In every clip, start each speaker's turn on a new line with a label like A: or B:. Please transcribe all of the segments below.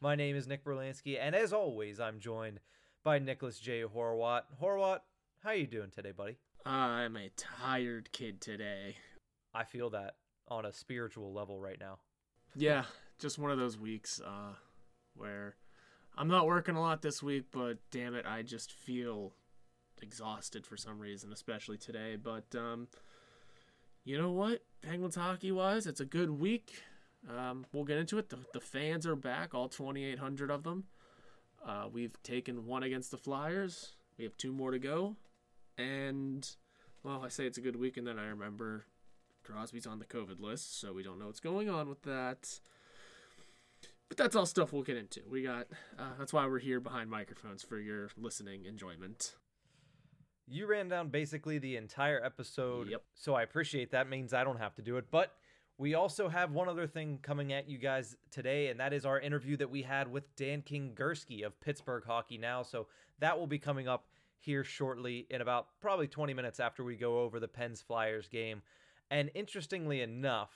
A: My name is Nick Berlansky, and as always, I'm joined by Nicholas J. Horwat. Horwat, how you doing today, buddy?
B: I'm a tired kid today.
A: I feel that on a spiritual level right now.
B: Yeah, just one of those weeks uh, where I'm not working a lot this week, but damn it, I just feel exhausted for some reason, especially today. But um, you know what? Penguins hockey wise, it's a good week. Um, we'll get into it. The, the fans are back, all 2,800 of them. Uh, we've taken one against the Flyers. We have two more to go. And, well, I say it's a good week, and then I remember Crosby's on the COVID list, so we don't know what's going on with that. But that's all stuff we'll get into. We got, uh, that's why we're here behind microphones for your listening enjoyment.
A: You ran down basically the entire episode,
B: Yep.
A: so I appreciate that. Means I don't have to do it. But we also have one other thing coming at you guys today, and that is our interview that we had with Dan Kingerski of Pittsburgh Hockey Now. So that will be coming up here shortly in about probably 20 minutes after we go over the Pens Flyers game. And interestingly enough,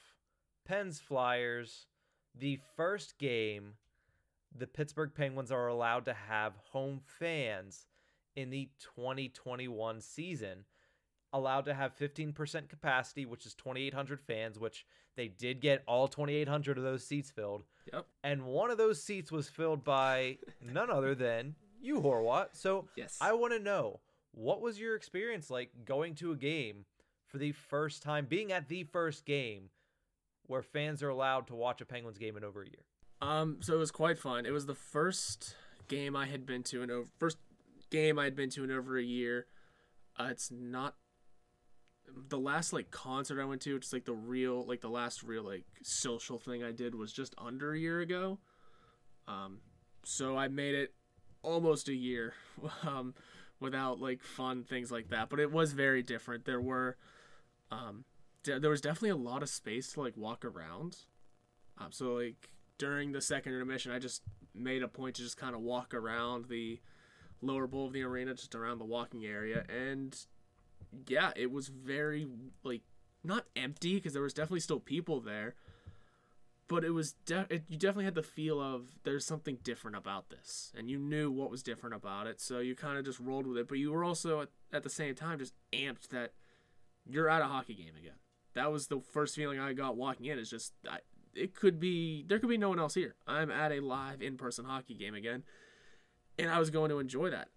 A: Pens Flyers, the first game the Pittsburgh Penguins are allowed to have home fans in the 2021 season. Allowed to have 15% capacity, which is 2,800 fans, which they did get all 2,800 of those seats filled.
B: Yep.
A: And one of those seats was filled by none other than you, Horwat. So
B: Yes.
A: I want to know what was your experience like going to a game for the first time, being at the first game where fans are allowed to watch a Penguins game in over a year?
B: Um, so it was quite fun. It was the first game I had been to in over first game I had been to in over a year. Uh, it's not the last like concert I went to. It's like the real like the last real like social thing I did was just under a year ago. Um, so I made it almost a year um, without like fun things like that. But it was very different. There were um, de- there was definitely a lot of space to like walk around. Um, so like during the second intermission, I just made a point to just kind of walk around the lower bowl of the arena, just around the walking area, and yeah, it was very like not empty because there was definitely still people there, but it was de- it, you definitely had the feel of there's something different about this, and you knew what was different about it, so you kind of just rolled with it. But you were also at, at the same time just amped that you're at a hockey game again. That was the first feeling I got walking in. Is just I, it could be there could be no one else here. I'm at a live in-person hockey game again, and I was going to enjoy that.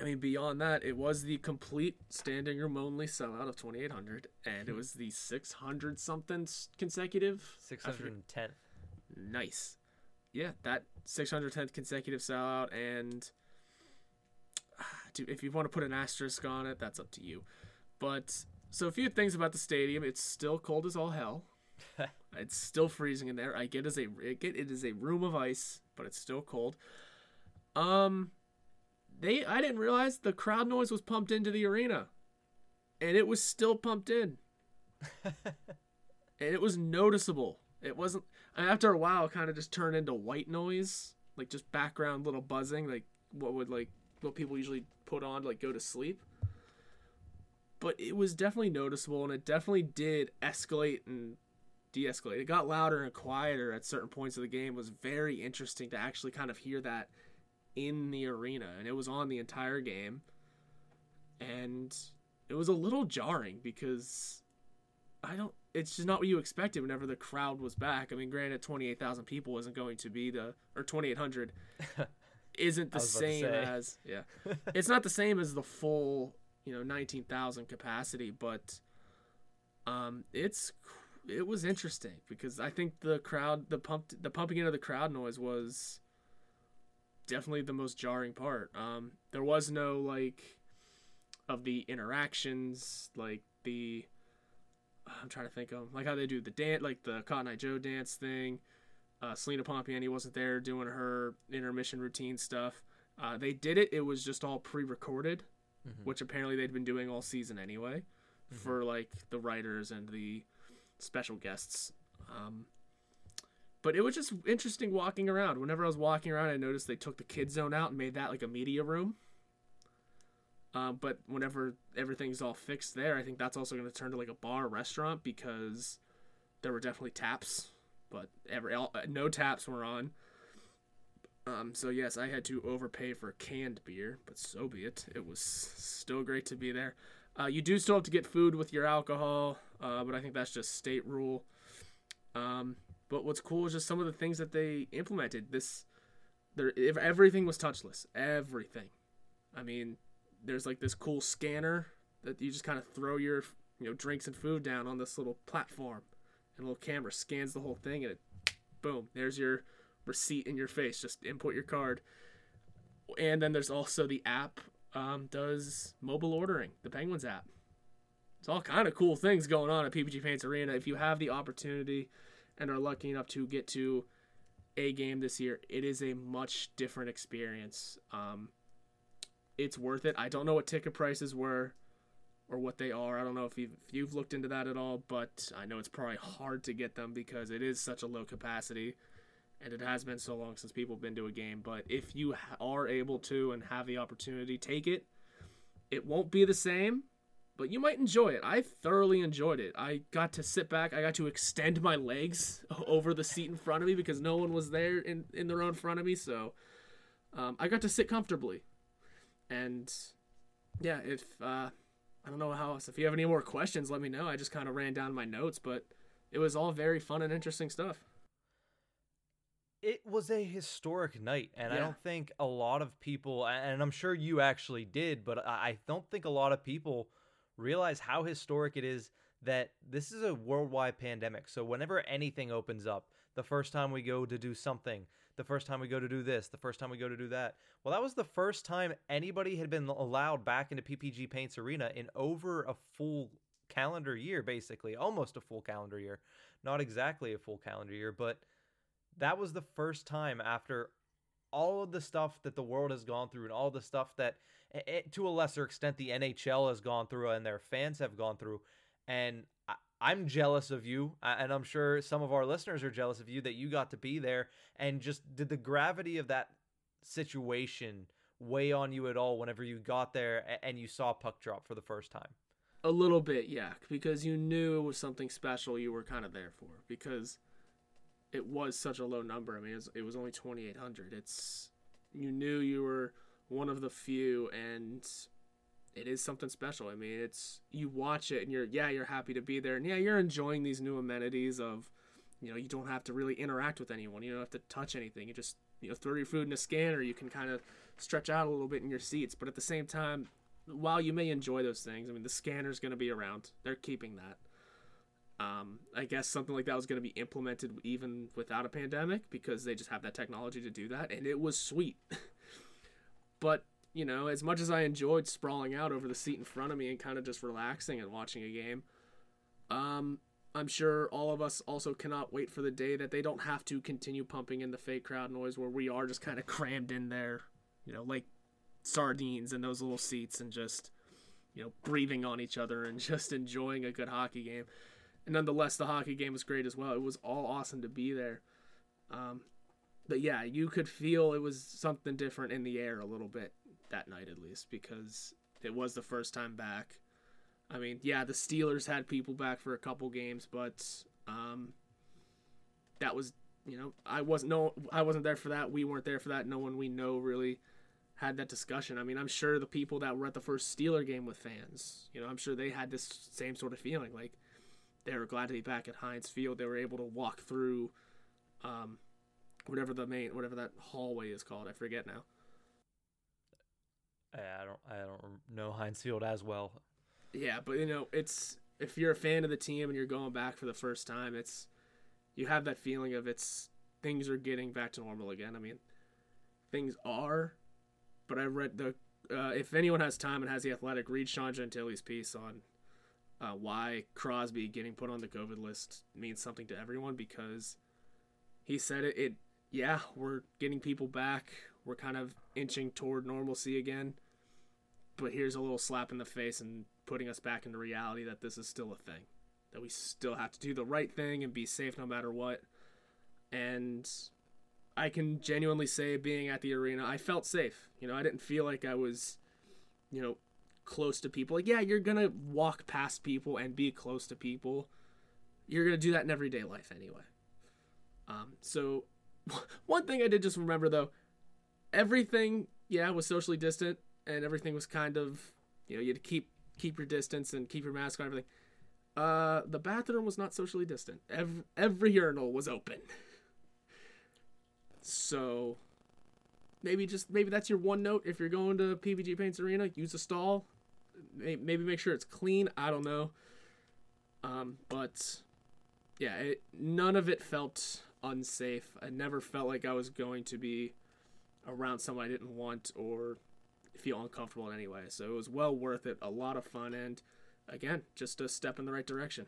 B: I mean, beyond that, it was the complete standing room only sellout of 2,800, and it was the 600 something consecutive. I forget-
A: 610.
B: Nice. Yeah, that 610th consecutive sellout, and ah, if you want to put an asterisk on it, that's up to you. But so a few things about the stadium. It's still cold as all hell. it's still freezing in there. I get as a it is a room of ice, but it's still cold. Um, they I didn't realize the crowd noise was pumped into the arena, and it was still pumped in, and it was noticeable. It wasn't after a while, it kind of just turned into white noise, like just background little buzzing, like what would like what people usually put on to like go to sleep. But it was definitely noticeable, and it definitely did escalate and de-escalate. It got louder and quieter at certain points of the game. It was very interesting to actually kind of hear that in the arena, and it was on the entire game. And it was a little jarring because I don't. It's just not what you expected whenever the crowd was back. I mean, granted, twenty eight thousand people isn't going to be the or twenty eight hundred isn't the
A: was about to
B: same as yeah. it's not the same as the full you know nineteen thousand capacity, but um, it's it was interesting because I think the crowd the pumped the pumping into the crowd noise was definitely the most jarring part. Um, there was no like of the interactions, like the I'm trying to think of like how they do the dance, like the Cotton Eye Joe dance thing. Uh, Selena Pompiani wasn't there doing her intermission routine stuff. Uh, they did it. It was just all pre-recorded, which apparently they'd been doing all season anyway, for like the writers and the special guests. Um, but it was just interesting walking around. Whenever I was walking around, I noticed they took the kid zone out and made that like a media room. Um, but whenever everything's all fixed there, I think that's also going to turn to like a bar restaurant because there were definitely taps, but every all, uh, no taps were on. Um, so yes, I had to overpay for canned beer, but so be it. It was still great to be there. Uh, you do still have to get food with your alcohol, uh, but I think that's just state rule. Um, but what's cool is just some of the things that they implemented. This, there, if everything was touchless, everything. I mean, there's like this cool scanner that you just kind of throw your you know drinks and food down on this little platform, and a little camera scans the whole thing, and it, boom, there's your receipt in your face. Just input your card. And then there's also the app um, does mobile ordering, the Penguins app. It's all kind of cool things going on at PPG Paints Arena. If you have the opportunity and are lucky enough to get to a game this year, it is a much different experience. Um, it's worth it. I don't know what ticket prices were or what they are. I don't know if you've, if you've looked into that at all, but I know it's probably hard to get them because it is such a low capacity and it has been so long since people have been to a game. But if you are able to and have the opportunity, take it. It won't be the same, but you might enjoy it. I thoroughly enjoyed it. I got to sit back. I got to extend my legs over the seat in front of me because no one was there in, in the row in front of me. So um, I got to sit comfortably. And yeah, if uh, I don't know how else, if you have any more questions, let me know. I just kind of ran down my notes, but it was all very fun and interesting stuff.
A: it was a historic night and i don't think a lot of people and i'm sure you actually did but I don't think a lot of people realize how historic it is that this is a worldwide pandemic. So whenever anything opens up the first time we go to do something the first time we go to do this the first time we go to do that. Well that was the first time anybody had been allowed back into ppg paints arena in over a full calendar year basically. Almost a full calendar year. Not exactly a full calendar year but that was the first time after all of the stuff that the world has gone through and all the stuff that eh, to a lesser extent the NHL has gone through and their fans have gone through. And I, I'm jealous of you and I'm sure some of our listeners are jealous of you that you got to be there. And just did the gravity of that situation weigh on you at all whenever you got there and you saw puck drop for the first time?
B: A little bit, yeah, because you knew it was something special you were kind of there for because it was such a low number. I mean, it was, it was only 2,800. It's you knew you were one of the few, and it is something special. I mean, it's you watch it and you're yeah, you're happy to be there, and yeah, you're enjoying these new amenities of, you know, you don't have to really interact with anyone. You don't have to touch anything. You just you know throw your food in a scanner. You can kind of stretch out a little bit in your seats, but at the same time, while you may enjoy those things, I mean, the scanner's going to be around. They're keeping that. Um, I guess something like that was going to be implemented even without a pandemic because they just have that technology to do that, and it was sweet. but you know, as much as I enjoyed sprawling out over the seat in front of me and kind of just relaxing and watching a game, um, I'm sure all of us also cannot wait for the day that they don't have to continue pumping in the fake crowd noise where we are just kind of crammed in there, you know, like sardines in those little seats and just, you know, breathing on each other and just enjoying a good hockey game. And nonetheless, the hockey game was great as well. It was all awesome to be there. Um, but yeah, you could feel it was something different in the air a little bit that night at least because it was the first time back. I mean, yeah, the Steelers had people back for a couple games, but um, that was you know I wasn't no I wasn't there for that. We weren't there for that. No one we know really had that discussion. I mean, I'm sure the people that were at the first Steeler game with fans, you know, I'm sure they had this same sort of feeling. Like they were glad to be back at Heinz Field. They were able to walk through um, whatever the main whatever that hallway is called. I forget now.
A: I don't I don't know Heinz Field as well.
B: Yeah, but you know, it's if you're a fan of the team and you're going back for the first time, it's you have that feeling of it's things are getting back to normal again. I mean, things are, but I read the uh, if anyone has time and has the athletic, read Sean Gentille's piece on uh, why Crosby getting put on the COVID list means something to everyone because he said it, it yeah, we're getting people back. We're kind of inching toward normalcy again. But here's a little slap in the face and putting us back into reality that this is still a thing. That we still have to do the right thing and be safe no matter what. And I can genuinely say being at the arena, I felt safe. You know, I didn't feel like I was, you know, close to people. Like, yeah, you're to walk past people and be close to people. You're to do that in everyday life anyway. Um, so, one thing I did just remember though, everything, yeah, was socially distant and everything was kind of, you know, you had to keep keep your distance and keep your mask on everything. Uh, the bathroom was not socially distant. Every, every urinal was open. So maybe just maybe that's your one note if you're going to PPG Paints Arena, use a stall. Maybe make sure it's clean. I don't know. Um, but yeah, it, none of it felt unsafe. I never felt like I was going to be around someone I didn't want or feel uncomfortable in any way. So it was well worth it. A lot of fun and again, just a step in the right direction.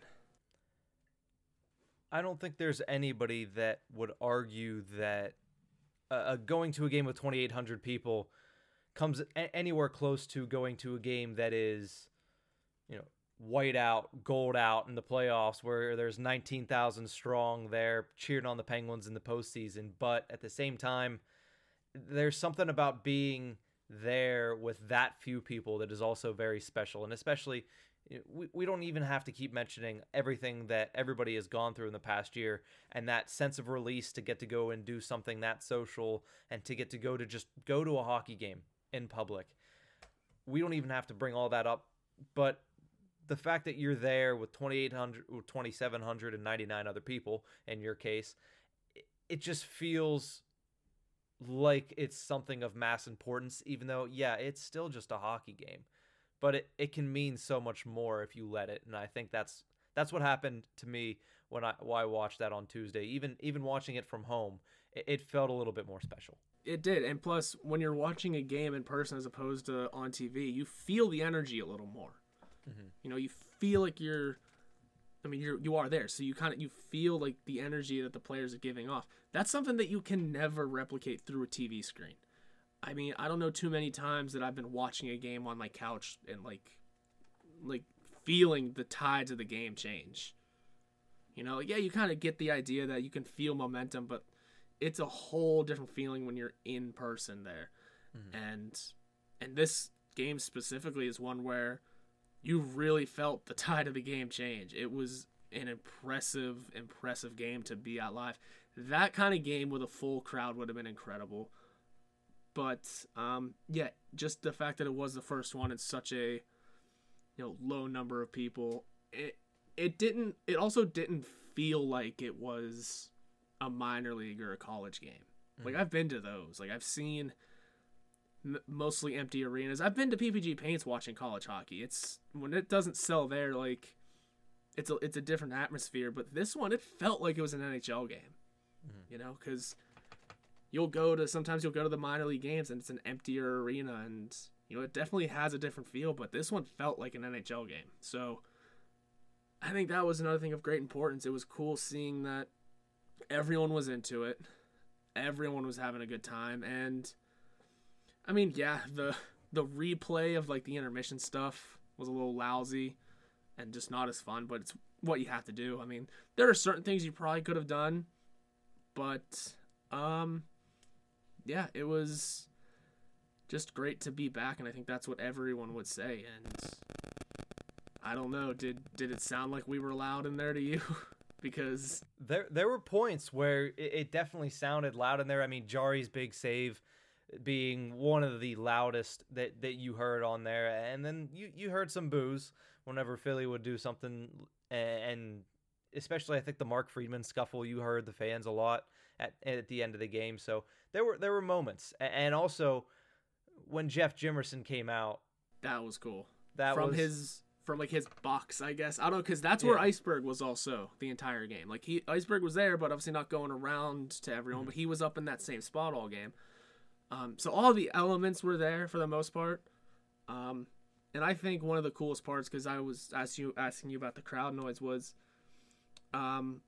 A: I don't think there's anybody that would argue that uh, going to a game with 2,800 people comes a- anywhere close to going to a game that is, you know, white out, gold out in the playoffs, where there's 19,000 strong there cheering on the Penguins in the postseason. But at the same time, there's something about being there with that few people that is also very special, and especially we, we don't even have to keep mentioning everything that everybody has gone through in the past year and that sense of release to get to go and do something that social and to get to go to just go to a hockey game in public. We don't even have to bring all that up, but the fact that you're there with 2800 or 2799 other people in your case, it just feels like it's something of mass importance even though yeah, it's still just a hockey game. But it, it can mean so much more if you let it and i think that's that's what happened to me when i when i watched that on tuesday. Even even watching it from home it, it felt a little bit more special
B: it did. And plus when you're watching a game in person as opposed to on tv you feel the energy a little more. Mm-hmm. you know you feel like you're i mean you're you are there. So you kind of you feel like the energy that the players are giving off. That's something that you can never replicate through a tv screen. I mean, I don't know too many times that I've been watching a game on my couch and like like feeling the tides of the game change. You know, yeah, you kind of get the idea that you can feel momentum, but it's a whole different feeling when you're in person there. Mm-hmm. And and this game specifically is one where you really felt the tide of the game change. It was an impressive, impressive game to be at live. That kind of game with a full crowd would have been incredible. But um, yeah, just the fact that it was the first one in such a you know low number of people, it it didn't. It also didn't feel like it was a minor league or a college game. Mm-hmm. Like I've been to those. Like I've seen m- mostly empty arenas. I've been to PPG Paints watching college hockey. It's when it doesn't sell there, like it's a it's a different atmosphere. But this one, it felt like it was an NHL game. Mm-hmm. You know, because you'll go to sometimes you'll go to the minor league games and it's an emptier arena and you know it definitely has a different feel but this one felt like an nhl game so i think that was another thing of great importance it was cool seeing that everyone was into it everyone was having a good time and i mean yeah the the replay of like the intermission stuff was a little lousy and just not as fun but it's what you have to do i mean there are certain things you probably could have done but um yeah, it was just great to be back, and I think that's what everyone would say. And I don't know, did did it sound like we were loud in there to you? because
A: there there were points where it, it, definitely sounded loud in there. I mean, Jarry's big save being one of the loudest that, that you heard on there, and then you you heard some boos whenever Philly would do something, and especially I think the Mark Friedman scuffle. You heard the fans a lot at at the end of the game, so there were there were moments, and also when Jeff Jimerson came out,
B: that was cool.
A: That
B: from
A: was
B: his from like his box, I guess. I don't know because that's where yeah. Iceburgh was also the entire game. Like he Iceburgh was there, but obviously not going around to everyone. Mm-hmm. But he was up in that same spot all game. Um, so all the elements were there for the most part. Um, and I think one of the coolest parts, because I was asking you asking you about the crowd noise, was, um,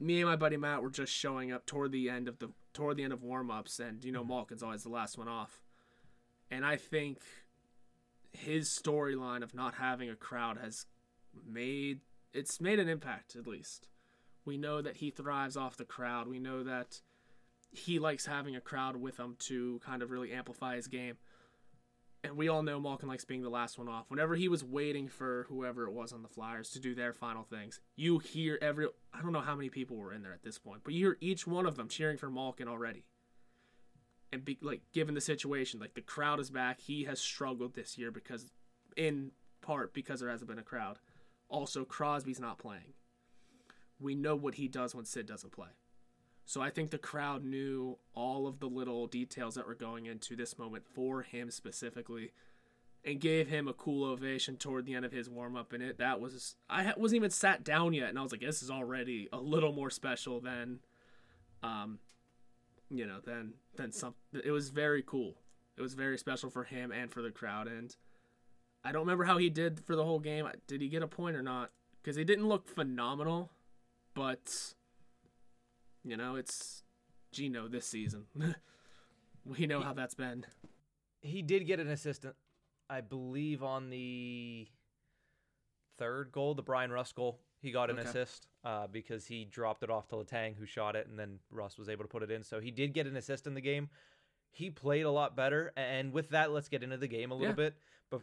B: me and my buddy Matt were just showing up toward the end of the toward the end of warm ups, and you know mm-hmm. Malkin's always the last one off, and I think his storyline of not having a crowd has made it's made an impact at least. We know that he thrives off the crowd. We know that he likes having a crowd with him to kind of really amplify his game. And we all know Malkin likes being the last one off. Whenever he was waiting for whoever it was on the Flyers to do their final things, you hear every I don't know how many people were in there at this point, but you hear each one of them cheering for Malkin already. And be, like given the situation, like the crowd is back, he has struggled this year because in part because there hasn't been a crowd. Also, Crosby's not playing. We know what he does when Sid doesn't play. So I think the crowd knew all of the little details that were going into this moment for him specifically and gave him a cool ovation toward the end of his warm up and it that was I wasn't even sat down yet and I was like this is already a little more special than um you know then then some it was very cool. It was very special for him and for the crowd and I don't remember how he did for the whole game. Did he get a point or not? Cuz he didn't look phenomenal, but you know, it's Gino this season. we know he, how that's been.
A: He did get an assistant, I believe, on the third goal, the Bryan Rust goal. He got an okay. assist uh, because he dropped it off to Letang, who shot it, and then Rust was able to put it in. So he did get an assist in the game. He played a lot better, and with that, let's get into the game a little yeah. bit. But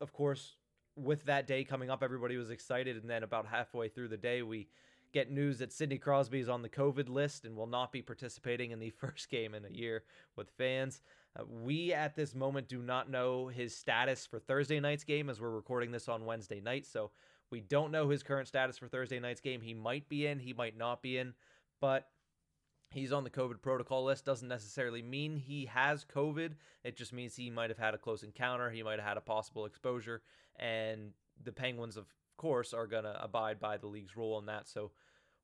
A: of course, with that day coming up, everybody was excited, and then about halfway through the day, we get news that Sidney Crosby is on the COVID list and will not be participating in the first game in a year with fans. Uh, we at this moment do not know his status for Thursday night's game as we're recording this on Wednesday night. So we don't know his current status for Thursday night's game. He might be in, he might not be in, but he's on the COVID protocol list doesn't necessarily mean he has COVID. It just means he might have had a close encounter, he might have had a possible exposure, and the Penguins, of course, are going to abide by the league's rule on that. So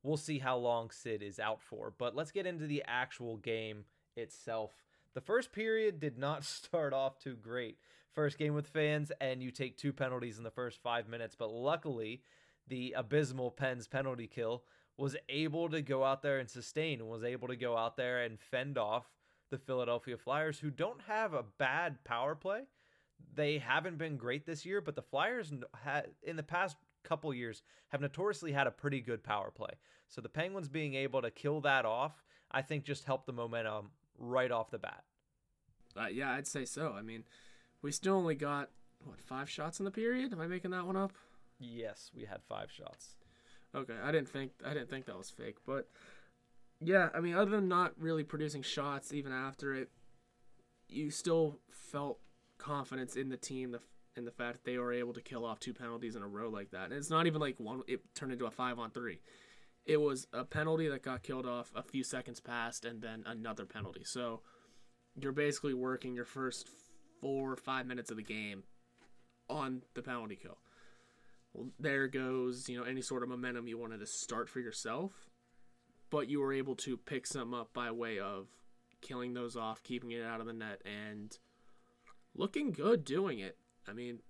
A: we'll see how long Sid is out for. But let's get into the actual game itself. The first period did not start off too great. First game with fans, and you take two penalties in the first five minutes. But luckily, the abysmal Pens penalty kill was able to go out there and sustain and was able to go out there and fend off the Philadelphia Flyers, who don't have a bad power play. They haven't been great this year, but the Flyers had in the past couple years have notoriously had a pretty good power play. So the Penguins being able to kill that off, I think just helped the momentum right off the bat.
B: Uh, yeah, I'd say so. I mean, we still only got what five shots in the period. Am I making that one up?
A: Yes, we had five shots.
B: Okay, I didn't think I didn't think that was fake, but yeah, I mean, other than not really producing shots even after it, you still felt confidence in the team, the in the fact that they were able to kill off two penalties in a row like that. And it's not even like one it turned into a 5 on 3. It was a penalty that got killed off a few seconds past and then another penalty. So you're basically working your first 4 or 5 minutes of the game on the penalty kill. Well, there goes, you know, any sort of momentum you wanted to start for yourself, but you were able to pick some up by way of killing those off, keeping it out of the net and looking good doing it. I mean,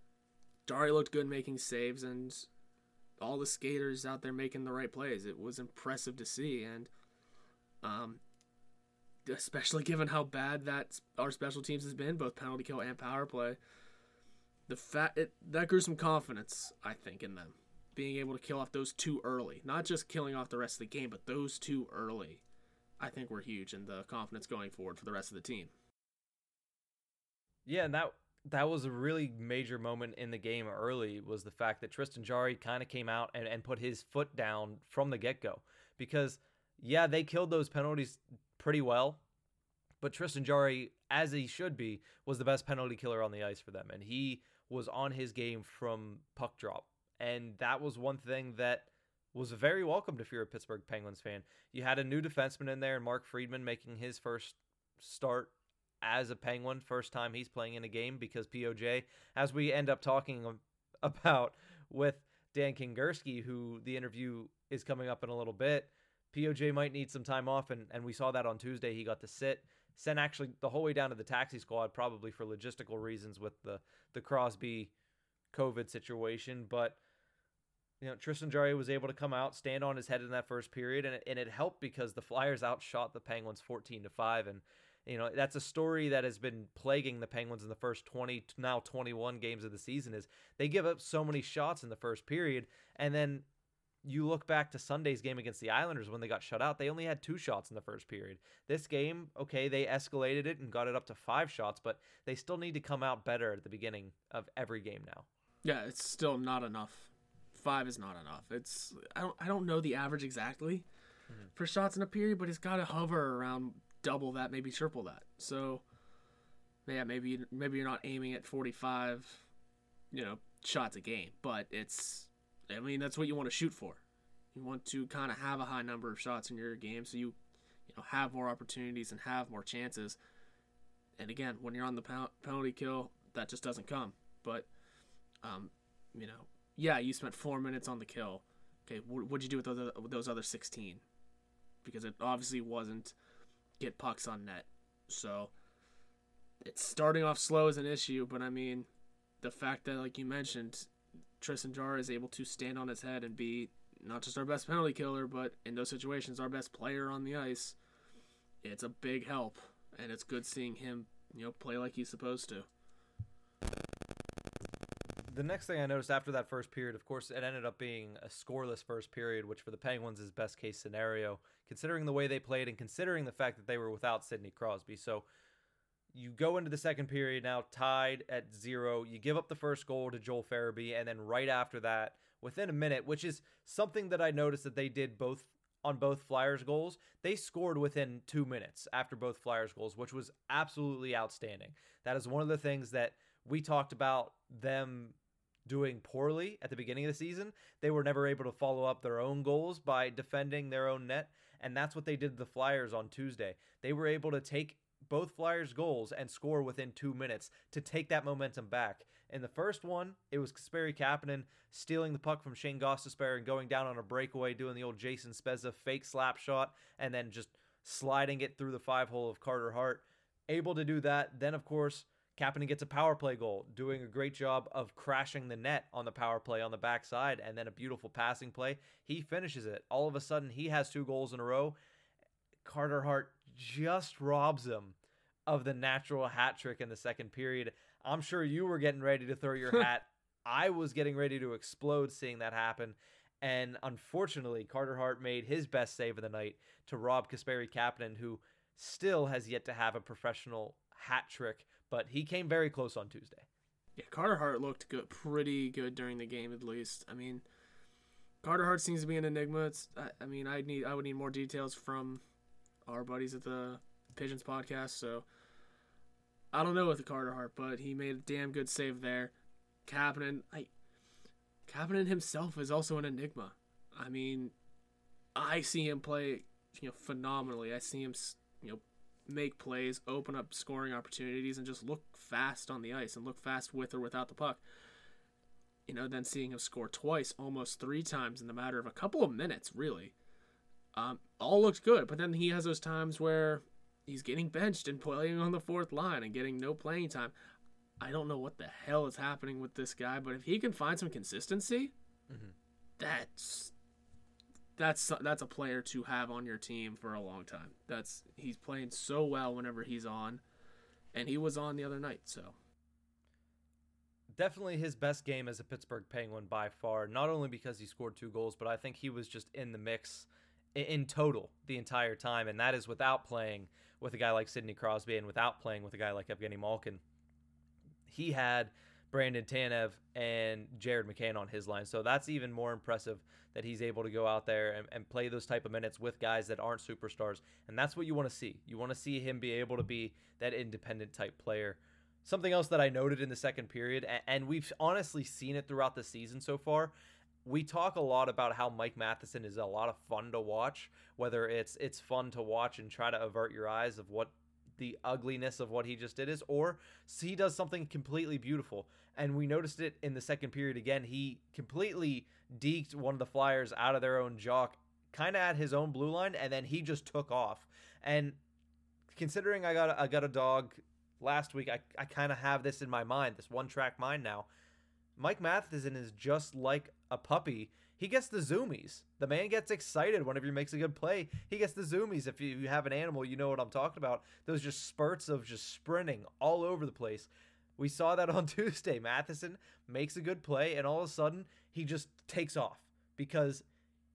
B: Jarry looked good making saves, and all the skaters out there making the right plays. It was impressive to see, and um, especially given how bad that our special teams has been, both penalty kill and power play. The fact it, that grew some confidence, I think, in them being able to kill off those two early, not just killing off the rest of the game, but those two early. I think were huge in the confidence going forward for the rest of the team.
A: Yeah, and that that was a really major moment in the game early was the fact that Tristan Jarry kind of came out and, and put his foot down from the get go. Because yeah, they killed those penalties pretty well. But Tristan Jarry, as he should be, was the best penalty killer on the ice for them. And he was on his game from puck drop. And that was one thing that was very welcomed if you're a Pittsburgh Penguins fan. You had a new defenseman in there, and Mark Friedman, making his first start as a Penguin, first time he's playing in a game because POJ, as we end up talking about with Dan Kingerski, who the interview is coming up in a little bit, POJ might need some time off, and, and we saw that on Tuesday. He got to sit, sent actually the whole way down to the taxi squad, probably for logistical reasons with the the Crosby COVID situation. But you know, Tristan Jarry was able to come out, stand on his head in that first period, and it, and it helped because the Flyers outshot the Penguins 14 to five, and you know that's a story that has been plaguing the Penguins in the first 20 now 21 games of the season is they give up so many shots in the first period, and then you look back to Sunday's game against the Islanders when they got shut out, they only had two shots in the first period. This game, okay, they escalated it and got it up to five shots, but they still need to come out better at the beginning of every game now.
B: Yeah, it's still not enough. Five is not enough. It's I don't I don't know the average exactly mm-hmm. for shots in a period, but it's got to hover around double that, maybe triple that. So yeah, maybe maybe you're not aiming at 45, you know, shots a game, but it's I mean, that's what you want to shoot for. You want to kind of have a high number of shots in your game so you, you know, have more opportunities and have more chances. And again, when you're on the penalty kill, that just doesn't come. But, um, you know, yeah, you spent four minutes on the kill. Okay, what'd you do with those with those other 16? Because it obviously wasn't get pucks on net. So it's starting off slow is an issue, but I mean, the fact that, like you mentioned, Tristan Jarry is able to stand on his head and be not just our best penalty killer, but in those situations, our best player on the ice. It's a big help, and it's good seeing him, you know, play like he's supposed to.
A: The next thing I noticed after that first period, of course, it ended up being a scoreless first period, which for the Penguins is best case scenario, considering the way they played and considering the fact that they were without Sidney Crosby. So you go into the second period now tied at zero. You give up the first goal to Joel Farabee, and then right after that, within a minute, which is something that I noticed that they did both on both Flyers goals, they scored within two minutes after both Flyers goals, which was absolutely outstanding. That is one of the things that we talked about them doing poorly at the beginning of the season. They were never able to follow up their own goals by defending their own net. And that's what they did to the Flyers on Tuesday. They were able to take both Flyers goals and score within two minutes to take that momentum back. In the first one, it was Kasperi Kapanen stealing the puck from Shane Gostisbehere and going down on a breakaway, doing the old Jason Spezza fake slap shot, and then just sliding it through the five hole of Carter Hart. Able to do that. Then, of course, Kapanen gets a power play goal, doing a great job of crashing the net on the power play on the backside, and then a beautiful passing play. He finishes it. All of a sudden, he has two goals in a row. Carter Hart just robs him of the natural hat trick in the second period. I'm sure you were getting ready to throw your hat. I was getting ready to explode seeing that happen. And unfortunately, Carter Hart made his best save of the night to rob Kasperi Kapanen, who still has yet to have a professional hat trick, but he came very close on Tuesday.
B: Yeah, Carter Hart looked good, pretty good during the game at least. I mean, Carter Hart seems to be an enigma. It's, I, I mean, I need I would need more details from our buddies at the Pigeons podcast. So I don't know with the Carter Hart, but he made a damn good save there. Kapanen, I Kapanen himself is also an enigma. I mean, I see him play, you know, phenomenally. I see him, you know, make plays, open up scoring opportunities, and just look fast on the ice and look fast with or without the puck. You know, then seeing him score twice, almost three times in the matter of a couple of minutes, really. Um, all looks good, but then he has those times where he's getting benched and playing on the fourth line and getting no playing time. I don't know what the hell is happening with this guy, but if he can find some consistency, mm-hmm. that's that's that's a player to have on your team for a long time. That's he's playing so well whenever he's on, and he was on the other night. So
A: definitely his best game as a Pittsburgh Penguin by far. Not only because he scored two goals, but I think he was just in the mix in total the entire time, and that is without playing with a guy like Sidney Crosby and without playing with a guy like Evgeny Malkin. He had Brandon Tanev and Jared McCann on his line, so that's even more impressive that he's able to go out there and, and play those type of minutes with guys that aren't superstars, and that's what you want to see. You want to see him be able to be that independent type player. Something else that I noted in the second period, and we've honestly seen it throughout the season so far. We talk a lot about how Mike Matheson is a lot of fun to watch, whether it's it's fun to watch and try to avert your eyes of what the ugliness of what he just did is, or he does something completely beautiful. And we noticed it in the second period again. He completely deked one of the Flyers out of their own jock, kind of at his own blue line, and then he just took off. And considering I got a, I got a dog last week, I, I kind of have this in my mind, this one track mind now. Mike Matheson is just like a puppy. He gets the zoomies. The man gets excited whenever he makes a good play. He gets the zoomies. If you have an animal, you know what I'm talking about. Those just spurts of just sprinting all over the place. We saw that on Tuesday. Matheson makes a good play, and all of a sudden, he just takes off because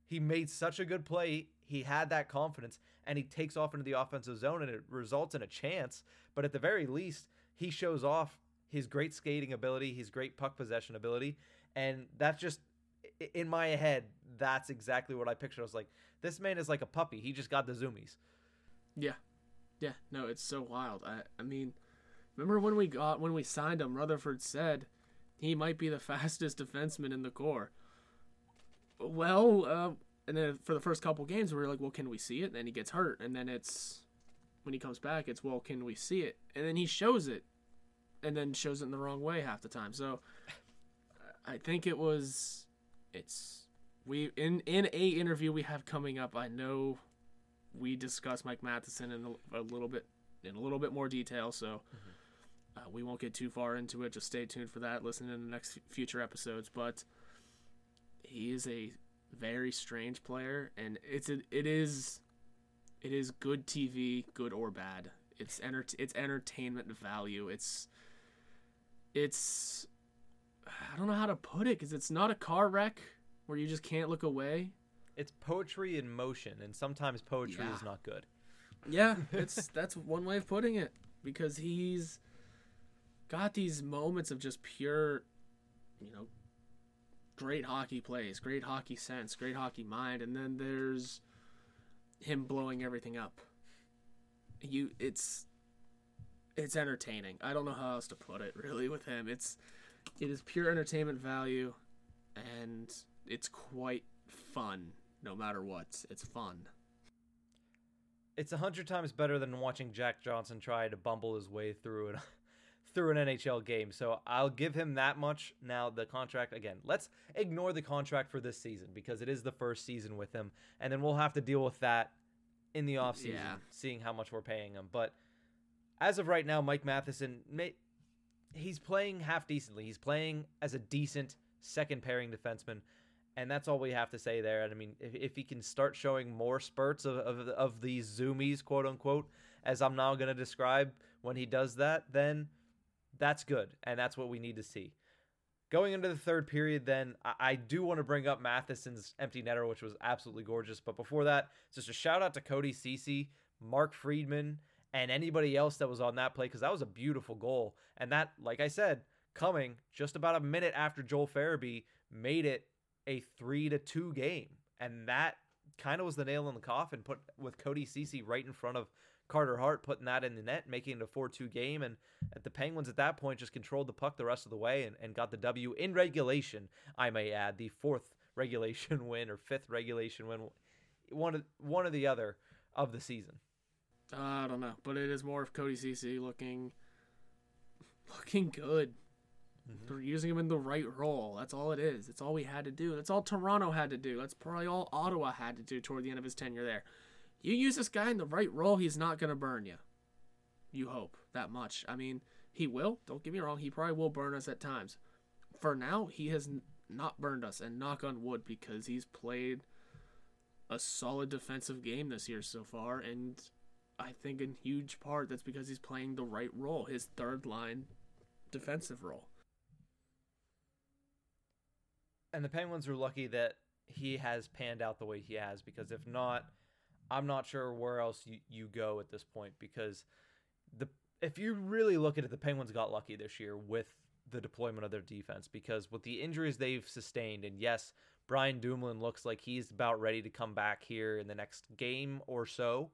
A: he made such a good play. He had that confidence, and he takes off into the offensive zone, and it results in a chance. But at the very least, he shows off his great skating ability, his great puck possession ability, and that's just in my head. That's exactly what I pictured. I was like, this man is like a puppy. He just got the zoomies.
B: Yeah, yeah. No, it's so wild. I, I mean, remember when we got when we signed him? Rutherford said he might be the fastest defenseman in the core. Well, uh, and then for the first couple games, we were like, well, can we see it? And then he gets hurt, and then it's when he comes back, it's well, can we see it? And then he shows it, and then shows it in the wrong way half the time. So I think it was it's we in in a interview we have coming up. I know we discuss Mike Matheson in a, a little bit in a little bit more detail, so uh, we won't get too far into it. Just stay tuned for that. Listen in the next future episodes. But he is a very strange player, and it's a, it is it is good TV, good or bad. It's enter it's entertainment value. It's it's I don't know how to put it because it's not a car wreck where you just can't look away.
A: It's poetry in motion, and sometimes poetry is not good.
B: Yeah, it's that's one way of putting it because he's got these moments of just pure, you know, great hockey plays, great hockey sense, great hockey mind, and then there's him blowing everything up. You, it's it's entertaining. I don't know how else to put it really with him. It's it is pure entertainment value, and it's quite fun. No matter what, it's fun.
A: It's a hundred times better than watching Jack Johnson try to bumble his way through an through an NHL game. So I'll give him that much. Now the contract again. Let's ignore the contract for this season because it is the first season with him, and then we'll have to deal with that in the offseason,
B: Yeah.
A: seeing how much we're paying him. But as of right now, Mike Matheson, may, he's playing half decently. He's playing as a decent second pairing defenseman, and that's all we have to say there. And I mean, if, if he can start showing more spurts of, of, of these zoomies, quote unquote, as I'm now going to describe when he does that, then that's good. And that's what we need to see. Going into the third period, then I, I do want to bring up Matheson's empty netter, which was absolutely gorgeous. But before that, just a shout out to Cody Ceci, Mark Friedman, and anybody else that was on that play because that was a beautiful goal. And that, like I said, coming just about a minute after Joel Farabee made it a three to two game, and that kind of was the nail in the coffin. Put with Cody Ceci right in front of Carter Hart, putting that in the net, making it a four two game, and at the Penguins at that point just controlled the puck the rest of the way and, and got the W in regulation. I may add the fourth regulation win or fifth regulation win, one of one or the other of the season.
B: I don't know, but it is more of Cody Ceci looking looking good. Mm-hmm. They're using him in the right role. That's all it is. That's all we had to do. That's all Toronto had to do. That's probably all Ottawa had to do toward the end of his tenure there. You use this guy in the right role, he's not going to burn you. You hope that much. I mean, he will. Don't get me wrong. He probably will burn us at times. For now, he has n- not burned us, and knock on wood, because he's played a solid defensive game this year so far, and I think in huge part that's because he's playing the right role, his third line defensive role.
A: And the Penguins are lucky that he has panned out the way he has because if not, I'm not sure where else you, you go at this point because the if you really look at it, the Penguins got lucky this year with the deployment of their defense because with the injuries they've sustained, and yes, Brian Dumoulin looks like he's about ready to come back here in the next game or so.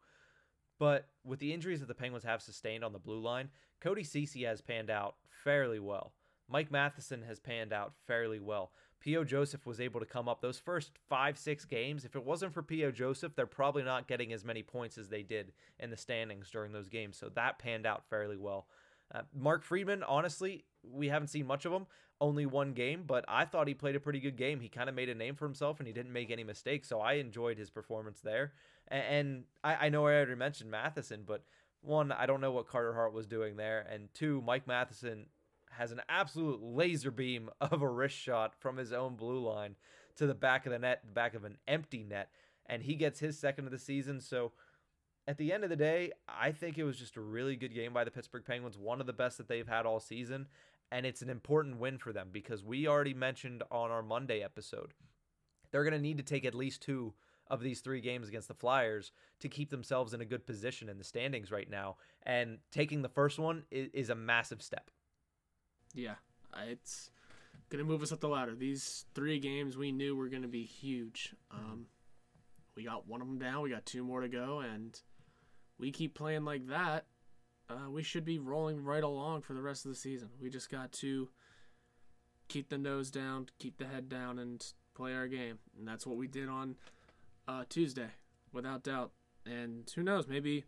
A: But with the injuries that the Penguins have sustained on the blue line, Cody Ceci has panned out fairly well. Mike Matheson has panned out fairly well. P.O. Joseph was able to come up those first five, six games. If it wasn't for P.O. Joseph, they're probably not getting as many points as they did in the standings during those games. So that panned out fairly well. Uh, Mark Friedman, honestly, we haven't seen much of him. Only one game, but I thought he played a pretty good game. He kind of made a name for himself and he didn't make any mistakes. So I enjoyed his performance there. And, and I, I know I already mentioned Matheson, but one, I don't know what Carter Hart was doing there. And two, Mike Matheson has an absolute laser beam of a wrist shot from his own blue line to the back of the net, the back of an empty net, and he gets his second of the season. So at the end of the day, I think it was just a really good game by the Pittsburgh Penguins, one of the best that they've had all season, and it's an important win for them because we already mentioned on our Monday episode they're going to need to take at least two of these three games against the Flyers to keep themselves in a good position in the standings right now. And taking the first one is, is a massive step.
B: Yeah, it's gonna move us up the ladder. These three games we knew were gonna be huge. Um, we got one of them down. We got two more to go, and we keep playing like that. Uh, we should be rolling right along for the rest of the season. We just got to keep the nose down, keep the head down, and play our game. And that's what we did on uh, Tuesday, without doubt. And who knows, maybe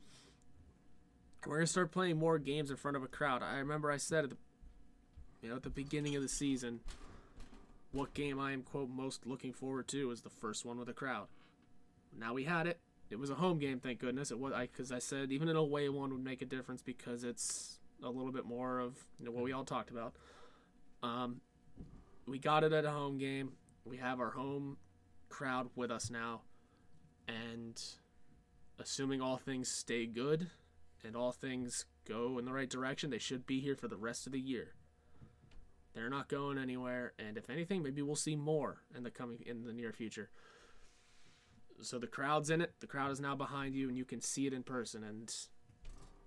B: we're gonna start playing more games in front of a crowd. I remember I said at the you know, at the beginning of the season, what game I am quote most looking forward to is the first one with a crowd. Now we had it. It was a home game, thank goodness. It was I because I said even an away one would make a difference because it's a little bit more of you know, what we all talked about. Um, we got it at a home game. We have our home crowd with us now, and assuming all things stay good and all things go in the right direction, they should be here for the rest of the year. They're not going anywhere, and if anything, maybe we'll see more in the coming in the near future. So the crowd's in it. The crowd is now behind you, and you can see it in person. And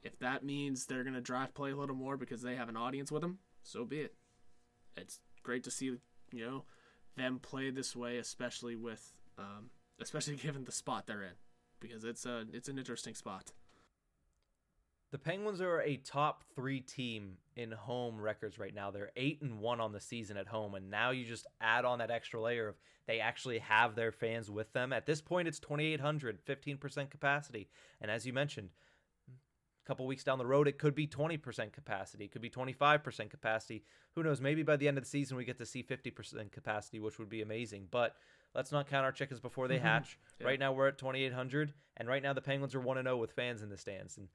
B: if that means they're gonna drive play a little more because they have an audience with them, so be it. It's great to see you know them play this way, especially with um, especially given the spot they're in, because it's a it's an interesting spot.
A: The Penguins are a top three team in home records right now. They're eight and one on the season at home, and now you just add on that extra layer of they actually have their fans with them. At this point, it's 2,800, 15% capacity, and as you mentioned, a couple weeks down the road, it could be 20% capacity, it could be 25% capacity. Who knows? Maybe by the end of the season, we get to see 50% capacity, which would be amazing. But let's not count our chickens before they hatch. yeah. Right now, we're at 2,800, and right now the Penguins are one and zero oh with fans in the stands, and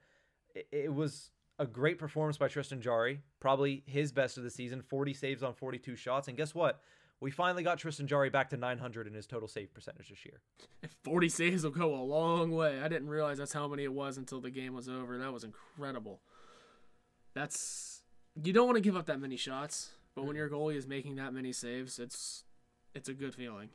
A: it, it was a great performance by Tristan Jarry, probably his best of the season, 40 saves on 42 shots. And guess what? We finally got Tristan Jarry back to 900 in his total save percentage this year.
B: 40 saves will go a long way. I didn't realize that's how many it was until the game was over. That was incredible. That's you don't want to give up that many shots, but when mm. your goalie is making that many saves, it's it's a good feeling.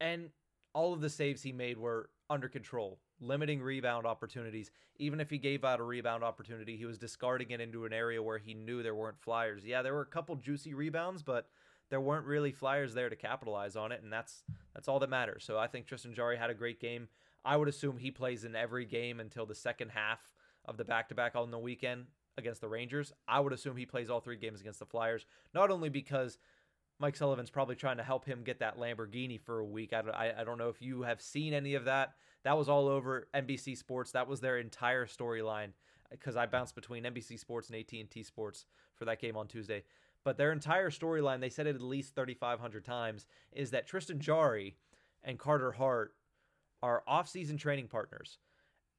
A: And all of the saves he made were under control limiting rebound opportunities. Even if he gave out a rebound opportunity, he was discarding it into an area where he knew there weren't flyers. Yeah, there were a couple juicy rebounds, but there weren't really flyers there to capitalize on it, and that's that's all that matters. So I think Tristan Jarry had a great game. I would assume he plays in every game until the second half of the back-to-back on the weekend against the Rangers. I would assume he plays all three games against the Flyers, not only because Mike Sullivan's probably trying to help him get that Lamborghini for a week. I, I, I don't know if you have seen any of that. That was all over NBC Sports. That was their entire storyline because I bounced between NBC Sports and AT&T Sports for that game on Tuesday. But their entire storyline, they said it at least 3,500 times, is that Tristan Jarry and Carter Hart are off-season training partners.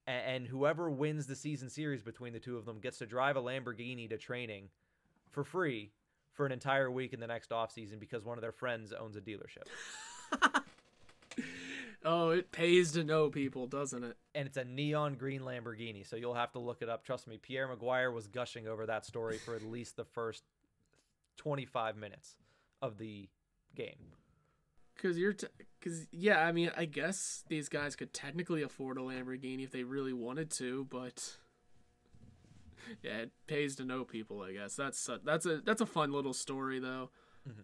A: And whoever wins the season series between the two of them gets to drive a Lamborghini to training for free for an entire week in the next offseason because one of their friends owns a dealership.
B: oh, it pays to know people, doesn't it?
A: And it's a neon green Lamborghini, so you'll have to look it up. Trust me, Pierre McGuire was gushing over that story for at least the first 25 minutes of the game.
B: Cause you're, t- cause yeah, I mean, I guess these guys could technically afford a Lamborghini if they really wanted to, but yeah, it pays to know people. I guess that's a, that's a that's a fun little story though.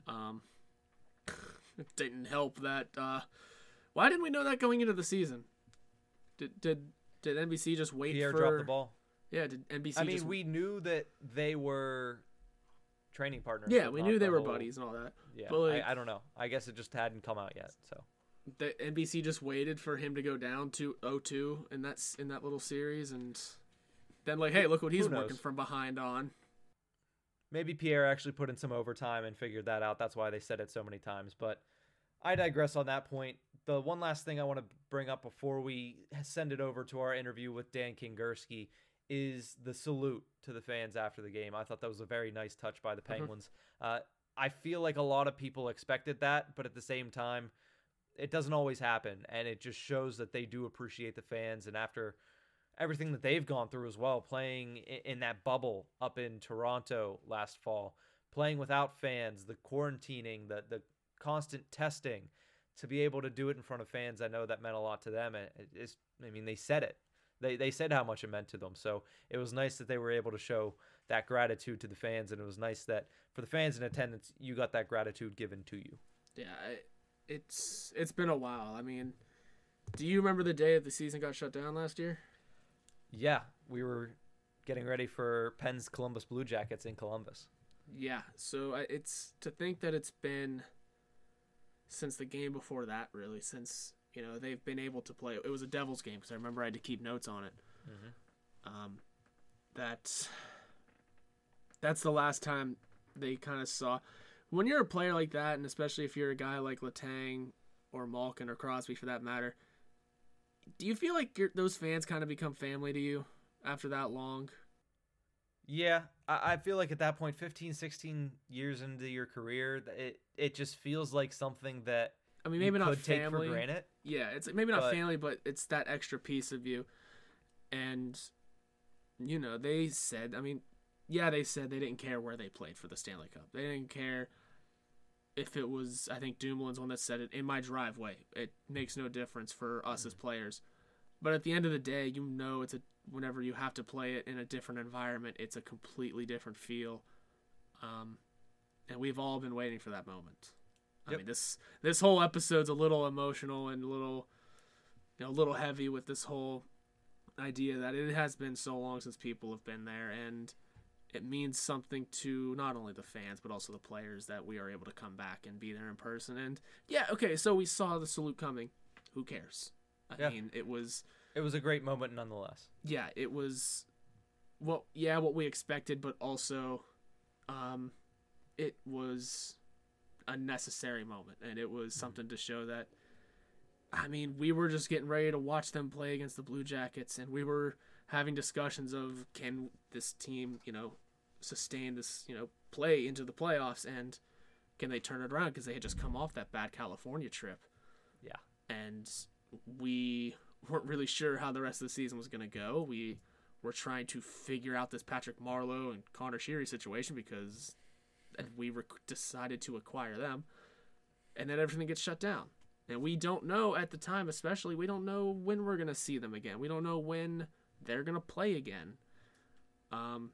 B: Um, it didn't help that. Uh, why didn't we know that going into the season? Did did did NBC just wait for?
A: Pierre
B: for?
A: dropped the ball.
B: Yeah, did NBC?
A: I mean,
B: just...
A: we knew that they were training partners.
B: yeah, we knew they
A: the
B: were
A: whole-
B: buddies and all that.
A: Yeah,
B: but like,
A: I, I don't know. I guess it just hadn't come out yet. So
B: the NBC just waited for him to go down to 0-2 in that in that little series, and then like, hey, look what he's working from behind on.
A: maybe Pierre actually put in some overtime and figured that out. That's why they said it so many times. But I digress on that point. The one last thing I want to bring up before we send it over to our interview with Dan Kingerski is the salute to the fans after the game. I thought that was a very nice touch by the Penguins. Uh, I feel like a lot of people expected that, but at the same time, it doesn't always happen, and it just shows that they do appreciate the fans. And after everything that they've gone through as well, playing in that bubble up in Toronto last fall, playing without fans, the quarantining, the the constant testing, to be able to do it in front of fans, I know that meant a lot to them. And it is, I mean, they said it. They they said how much it meant to them. So it was nice that they were able to show that gratitude to the fans, and it was nice that for the fans in attendance, you got that gratitude given to you.
B: Yeah, it's it's been a while. I mean, do you remember the day that the season got shut down last year?
A: Yeah, we were getting ready for Penn's Columbus Blue Jackets in Columbus.
B: Yeah, so it's to think that it's been since the game before that, really, since you know they've been able to play. It was a Devils game because I remember I had to keep notes on it. Um, that that's the last time they kind of saw when you're a player like that, and especially if you're a guy like Letang or Malkin or Crosby for that matter. Do you feel like those fans kind of become family to you after that long?
A: Yeah, I, I feel like at that point, 15, 16 years into your career, it it just feels like something that
B: I mean, maybe not family.
A: for granted.
B: Yeah, it's maybe not
A: But-
B: family, but it's that extra piece of you. And you know, they said, I mean, yeah, they said they didn't care where they played for the Stanley Cup. They didn't care if it was I think Dumoulin's one that said it in my driveway. It makes no difference for us as players. But at the end of the day, you know it's a whenever you have to play it in a different environment, it's a completely different feel. Um and we've all been waiting for that moment. I mean, this this whole episode's a little emotional and a little, you know, a little heavy with this whole idea that it has been so long since people have been there, and it means something to not only the fans but also the players that we are able to come back and be there in person. And yeah, okay, so we saw the salute coming. Who cares? I
A: Yeah.
B: mean, it was
A: It was a great moment nonetheless.
B: yeah, it was well, yeah, what we expected, but also um it was a necessary moment and it was something to show that I mean, we were just getting ready to watch them play against the Blue Jackets and we were having discussions of can this team, you know, sustain this, you know, play into the playoffs and can they turn it around because they had just come off that bad California trip
A: Yeah.
B: and we weren't really sure how the rest of the season was going to go. We were trying to figure out this Patrick Marleau and Connor Sheary situation because we rec- decided to acquire them, and then everything gets shut down. And we don't know at the time, especially, we don't know when we're going to see them again. We don't know when they're going to play again. Um,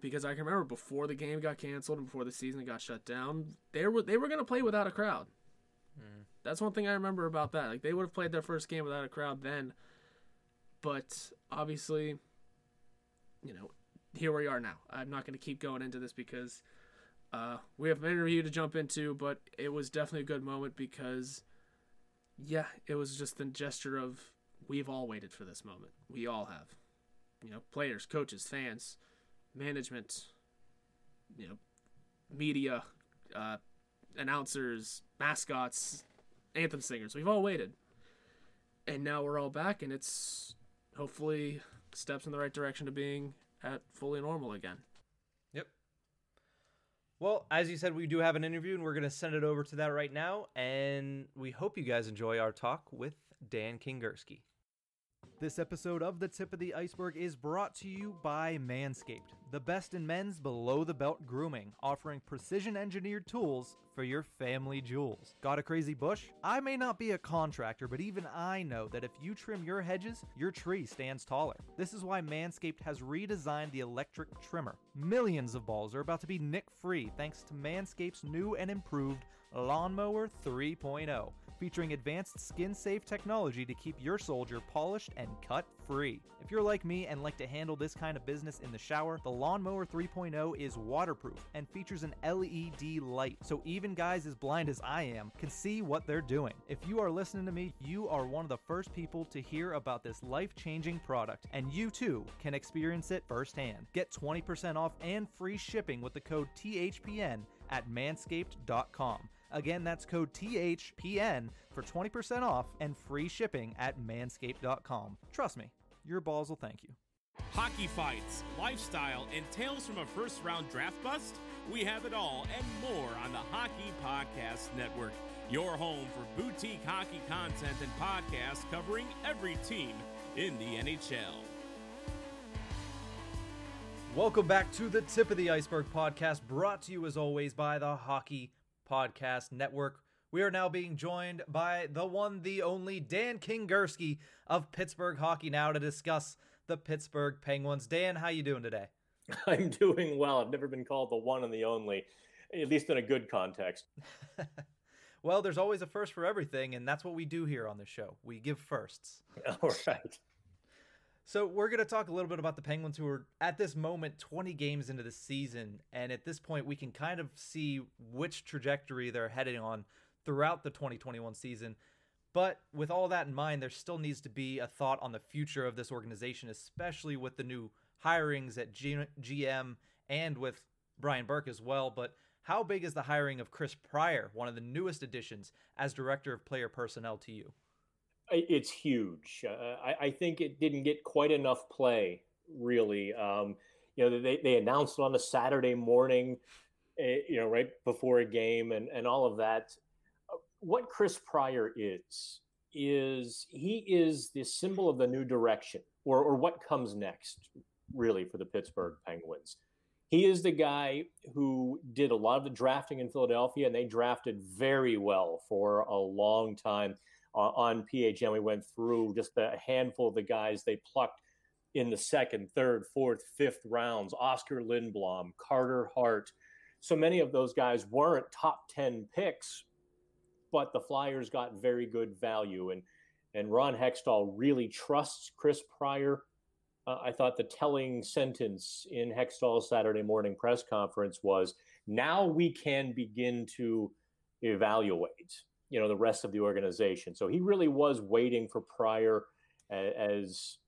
B: because I can remember before the game got canceled and before the season got shut down, they were they were going to play without a crowd. That's one thing I remember about that. Like they would have played their first game without a crowd then, but obviously, you know, here we are now. I'm not going to keep going into this because uh, we have an interview to jump into, but it was definitely a good moment because, yeah, it was just the gesture of we've all waited for this moment. We all have, you know, players, coaches, fans, management, you know, media, uh, announcers, mascots, anthem singers. We've all waited. And now we're all back, and it's hopefully steps in the right direction to being at fully normal again.
A: Yep. Well, as you said, we do have an interview, and we're going to send it over to that right now. And we hope you guys enjoy our talk with Dan Kingerski. This episode of The Tip of the Iceberg is brought to you by Manscaped, the best in men's below the belt grooming, offering precision engineered tools for your family jewels. Got a crazy bush? I may not be a contractor, but even I know that if you trim your hedges, your tree stands taller. This is why Manscaped has redesigned the electric trimmer. Millions of balls are about to be nick free thanks to Manscaped's new and improved Lawnmower 3.0 featuring advanced skin safe technology to keep your soldier polished and cut free. If you're like me and like to handle this kind of business in the shower, the Lawnmower 3.0 is waterproof and features an LED light, so even guys as blind as I am can see what they're doing. If you are listening to me, you are one of the first people to hear about this life changing product, and you too can experience it firsthand. Get 20% off and free shipping with the code THPN at manscaped.com. Again, that's code THPN for 20% off and free shipping at manscaped.com. Trust me, your balls will thank you.
C: Hockey fights, lifestyle, and tales from a first round draft bust? We have it all and more on the Hockey Podcast Network, your home for boutique hockey content and podcasts covering every team in the NHL.
A: Welcome back to the Tip of the Iceberg podcast, brought to you as always by the Hockey Podcast Network. We are now being joined by the one, the only Dan Kingerski of Pittsburgh Hockey Now to discuss the Pittsburgh Penguins. Dan, how you doing today?
D: I'm doing well. I've never been called the one and the only, at least in a good context.
A: well, there's always a first for everything, and that's what we do here on the show. We give firsts.
D: All right.
A: So we're going to talk a little bit about the Penguins, who are at this moment 20 games into the season, and at this point we can kind of see which trajectory they're heading on throughout the 2021 season. But with all that in mind, there still needs to be a thought on the future of this organization, especially with the new hirings at G- GM and with Brian Burke as well. But how big is the hiring of Chris Pryor, one of the newest additions as director of player personnel, to you?
D: It's huge. Uh, I, I, think it didn't get quite enough play, really. Um, you know, they, they announced it on a Saturday morning, uh, you know, right before a game and, and all of that. What Chris Pryor is, is he is the symbol of the new direction or, or what comes next, really, for the Pittsburgh Penguins. He is the guy who did a lot of the drafting in Philadelphia, and they drafted very well for a long time uh, on PHN. We went through just a handful of the guys they plucked in the second, third, fourth, fifth rounds Oskar Lindblom, Carter Hart. So many of those guys weren't top 10 picks, but the Flyers got very good value. And, and Ron Hextall really trusts Chris Pryor. Uh, I thought the telling sentence in Hextall's Saturday morning press conference was now we can begin to evaluate you know the rest of the organization. So he really was waiting for Pryor as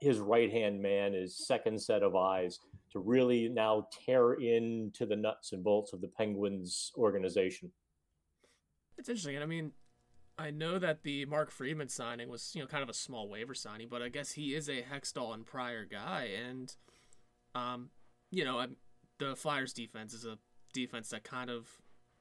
D: his right hand man, his second set of eyes to really now tear into the nuts and bolts of the Penguins organization.
B: It's interesting. I mean, I know that the Mark Friedman signing was, you know, kind of a small waiver signing, but I guess he is a Hextall and Pryor guy, and, um, you know, the Flyers' defense is a defense that kind of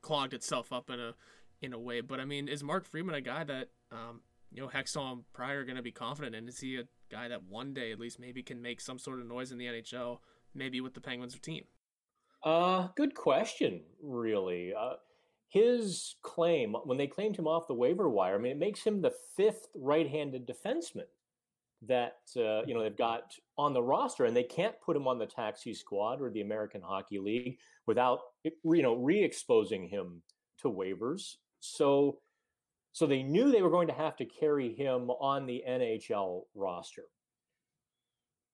B: clogged itself up in a in a way. But I mean, is Mark Friedman a guy that um, you know Hextall and Pryor going to be confident in? Is he a guy that one day at least maybe can make some sort of noise in the NHL, maybe with the Penguins or team?
D: Uh, good question, really. Uh, his claim when they claimed him off the waiver wire, I mean, it makes him the fifth right-handed defenseman that uh, you know they've got on the roster, and they can't put him on the taxi squad or the American Hockey League without you know re-exposing him to waivers. So so they knew they were going to have to carry him on the NHL roster.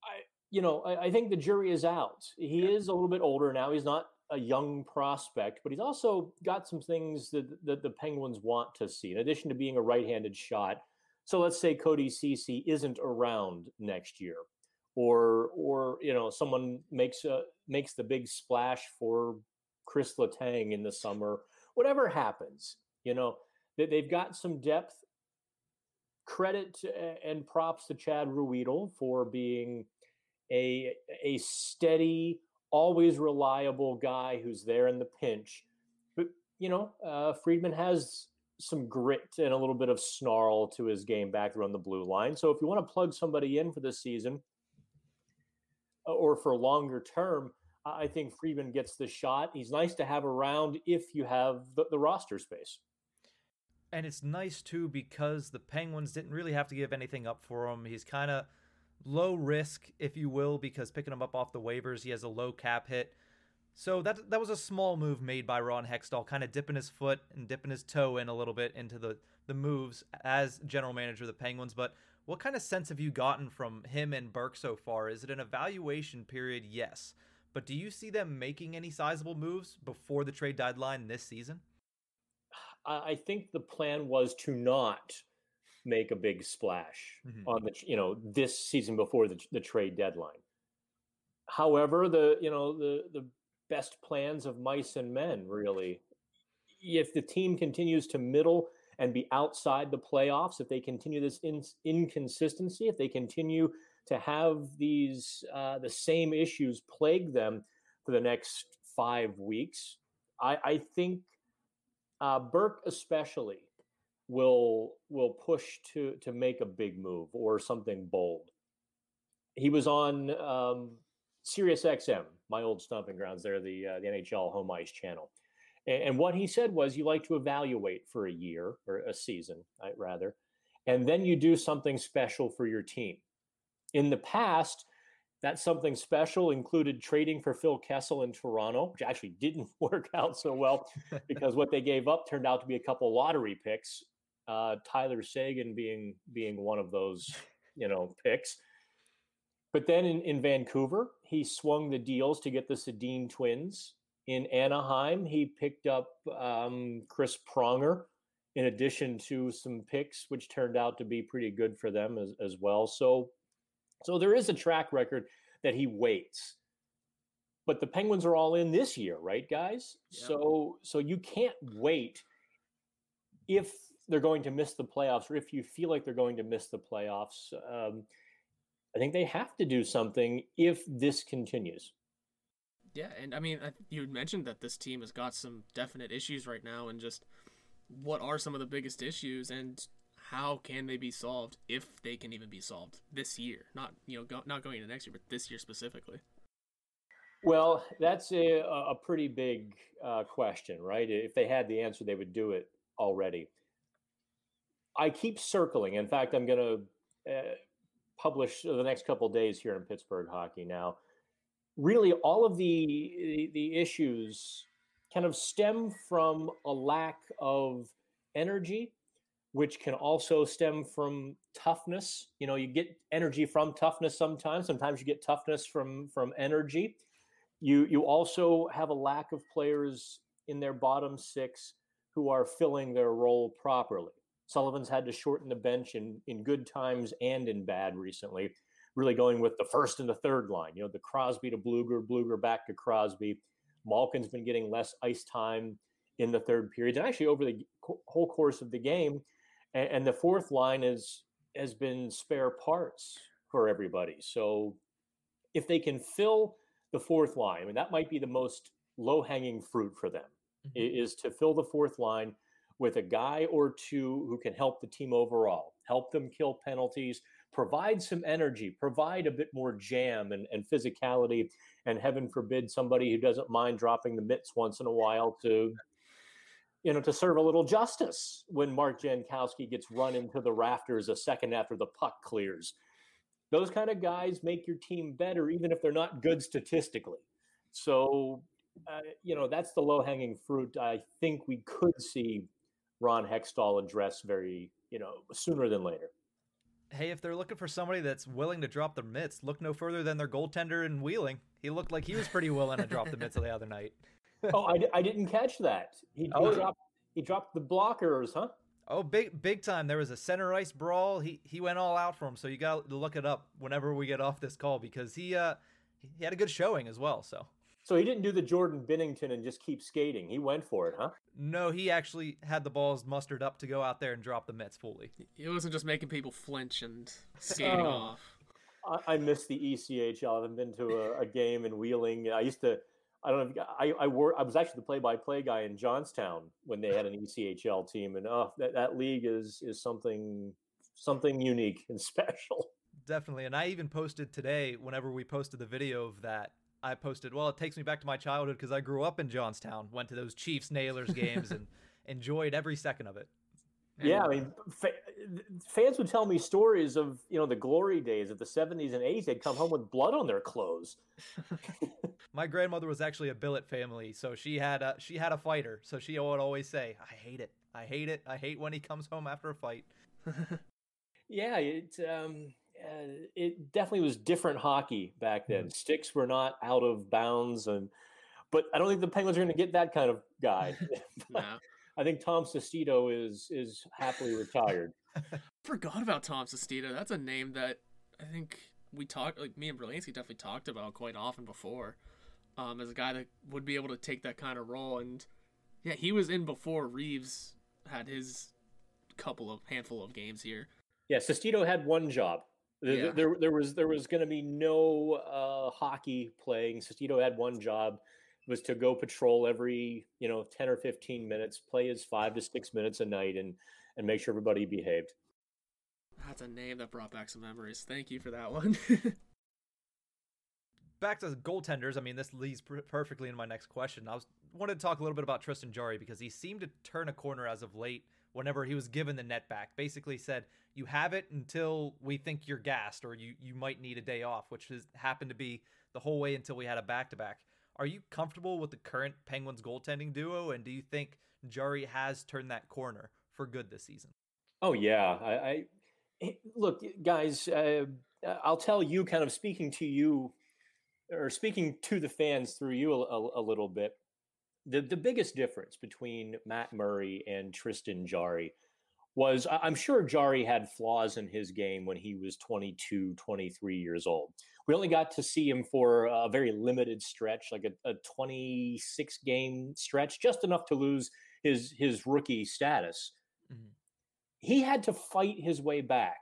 D: I you know, I, I think the jury is out. He is a little bit older now. He's not a young prospect, but he's also got some things that, that the Penguins want to see, in addition to being a right-handed shot. So let's say Cody Ceci isn't around next year, or or you know someone makes a makes the big splash for Chris Letang in the summer. Whatever happens, you know, that they've got some depth. Credit and props to Chad Ruhwedel for being a a steady, always reliable guy who's there in the pinch. But you know, uh, Friedman has some grit and a little bit of snarl to his game back there on the blue line. So if you want to plug somebody in for this season or for longer term, I think Friedman gets the shot. He's nice to have around if you have the, the roster space.
A: And it's nice too because the Penguins didn't really have to give anything up for him. He's kind of low risk, if you will, because picking him up off the waivers, he has a low cap hit. So that that was a small move made by Ron Hextall, kind of dipping his foot and dipping his toe in a little bit into the the moves as general manager of the Penguins. But what kind of sense have you gotten from him and Burke so far? Is it an evaluation period? Yes. But do you see them making any sizable moves before the trade deadline this season?
D: I think the plan was to not make a big splash mm-hmm. on the you know this season before the, the trade deadline. However, the you know the the best plans of mice and men really. If the team continues to middle and be outside the playoffs, if they continue this in, inconsistency, if they continue to have these uh, the same issues plague them for the next five weeks, I, I think uh, Burke especially will will push to to make a big move or something bold. He was on um, Sirius XM, my old stomping grounds there, the uh, the NHL home ice channel, and, and, what he said was you like to evaluate for a year or a season, right, rather, and then you do something special for your team. In the past, that something special included trading for Phil Kessel in Toronto, which actually didn't work out so well because what they gave up turned out to be a couple lottery picks. Uh, Tyler Seguin being being one of those, you know, picks. But then in, in Vancouver, he swung the deals to get the Sedin twins. In Anaheim, he picked up um, Chris Pronger in addition to some picks, which turned out to be pretty good for them as, as well. So so there is a track record that he waits. But the Penguins are all in this year, right, guys? Yeah. So so you can't wait if they're going to miss the playoffs or if you feel like they're going to miss the playoffs. Um, I think they have to do something if this continues.
B: Yeah, and I mean, you mentioned that this team has got some definite issues right now, and just what are some of the biggest issues? And how can they be solved if they can even be solved this year? Not you know go, not going into next year, but this year specifically.
D: Well, that's a a pretty big uh, question, right? If they had the answer, they would do it already. I keep circling. In fact, I'm going to uh, publish the next couple days here in Pittsburgh hockey now. Really, all of the the issues kind of stem from a lack of energy which can also stem from toughness. You know, you get energy from toughness sometimes. Sometimes you get toughness from from energy. You you also have a lack of players in their bottom six who are filling their role properly. Sullivan's had to shorten the bench in in good times and in bad recently. Really going with the first and the third line. You know, the Crosby to Blueger, Blueger back to Crosby. Malkin's been getting less ice time in the third period, and actually over the whole course of the game and, and the fourth line is has been spare parts for everybody. So if they can fill the fourth line, I mean that might be the most low hanging fruit for them mm-hmm. is to fill the fourth line with a guy or two who can help the team overall, help them kill penalties, provide some energy, provide a bit more jam and, and physicality, and heaven forbid somebody who doesn't mind dropping the mitts once in a while to you know, to serve a little justice when Mark Jankowski gets run into the rafters a second after the puck clears. Those kind of guys make your team better, even if they're not good statistically. So, uh, you know, that's the low hanging fruit. I think we could see Ron Hextall address very, you know, sooner than later.
A: Hey, if they're looking for somebody that's willing to drop their mitts, look no further than their goaltender in Wheeling. He looked like he was pretty willing to drop the mitts the other night
D: oh, I, I didn't catch that. He, oh. he dropped he dropped the blockers, huh?
A: Oh, big big time! There was a center ice brawl. He he went all out for him. So you got to look it up whenever we get off this call because he uh he had a good showing as well. So
D: so he didn't do the Jordan Binnington and just keep skating. He went for it, huh?
A: No, he actually had the balls mustered up to go out there and drop the Mets fully.
B: He wasn't just making people flinch and skating oh. off.
D: I, I miss the ECHL. I haven't been to a, a game in Wheeling. I used to I don't know. If, I I, wor- I was actually the play-by-play guy in Johnstown when they had an ECHL team, and oh, that, that league is is something something unique and special.
A: Definitely, and I even posted today. Whenever we posted the video of that, I posted, "Well, it takes me back to my childhood because I grew up in Johnstown, went to those Chiefs Nailers games, and enjoyed every second of it."
D: Yeah, I mean, fa- fans would tell me stories of you know the glory days of the '70s and '80s. They'd come home with blood on their clothes.
A: My grandmother was actually a billet family, so she had a she had a fighter. So she would always say, "I hate it. I hate it. I hate when he comes home after a fight."
D: yeah, it um, uh, it definitely was different hockey back then. Mm-hmm. Sticks were not out of bounds, and but I don't think the Penguins are going to get that kind of guy. no. I think Tom Sestito is is happily retired.
B: Forgot about Tom Sestito. That's a name that I think we talked like me and Berlansky definitely talked about quite often before. Um, as a guy that would be able to take that kind of role, and yeah, he was in before Reaves had his couple of handful of games here.
D: Yeah, Sestito had one job. There, yeah. there, there was there was going to be no uh, hockey playing. Sestito had one job was to go patrol every you know 10 or 15 minutes play his five to six minutes a night and and make sure everybody behaved.
B: That's a name that brought back some memories. Thank you for that one.
A: Back to goaltenders i mean this leads pr- perfectly into my next question. I was wanted to talk a little bit about tristan jarry because he seemed to turn a corner as of late whenever he was given the net back. Basically said you have it until we think you're gassed or you you might need a day off which has happened to be the whole way until we had a back to back are you comfortable with the current Penguins goaltending duo, and do you think Jarry has turned that corner for good this season?
D: Oh yeah, I, I look, guys. Uh, I'll tell you, kind of speaking to you, or speaking to the fans through you a, a, a little bit. The the biggest difference between Matt Murray and Tristan Jarry was I'm sure Jarry had flaws in his game when he was 22, 23 years old. We only got to see him for a very limited stretch, like a, a 26 game stretch, just enough to lose his his rookie status. Mm-hmm. He had to fight his way back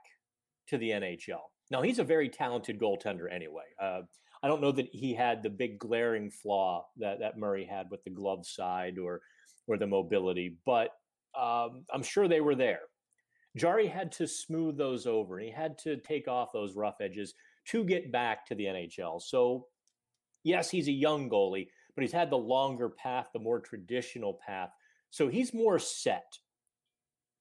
D: to the NHL. Now he's a very talented goaltender anyway. Uh, I don't know that he had the big glaring flaw that that Murray had with the glove side or or the mobility, but um, I'm sure they were there. Jarry had to smooth those over and he had to take off those rough edges to get back to the NHL. So, yes, he's a young goalie, but he's had the longer path, the more traditional path. So he's more set.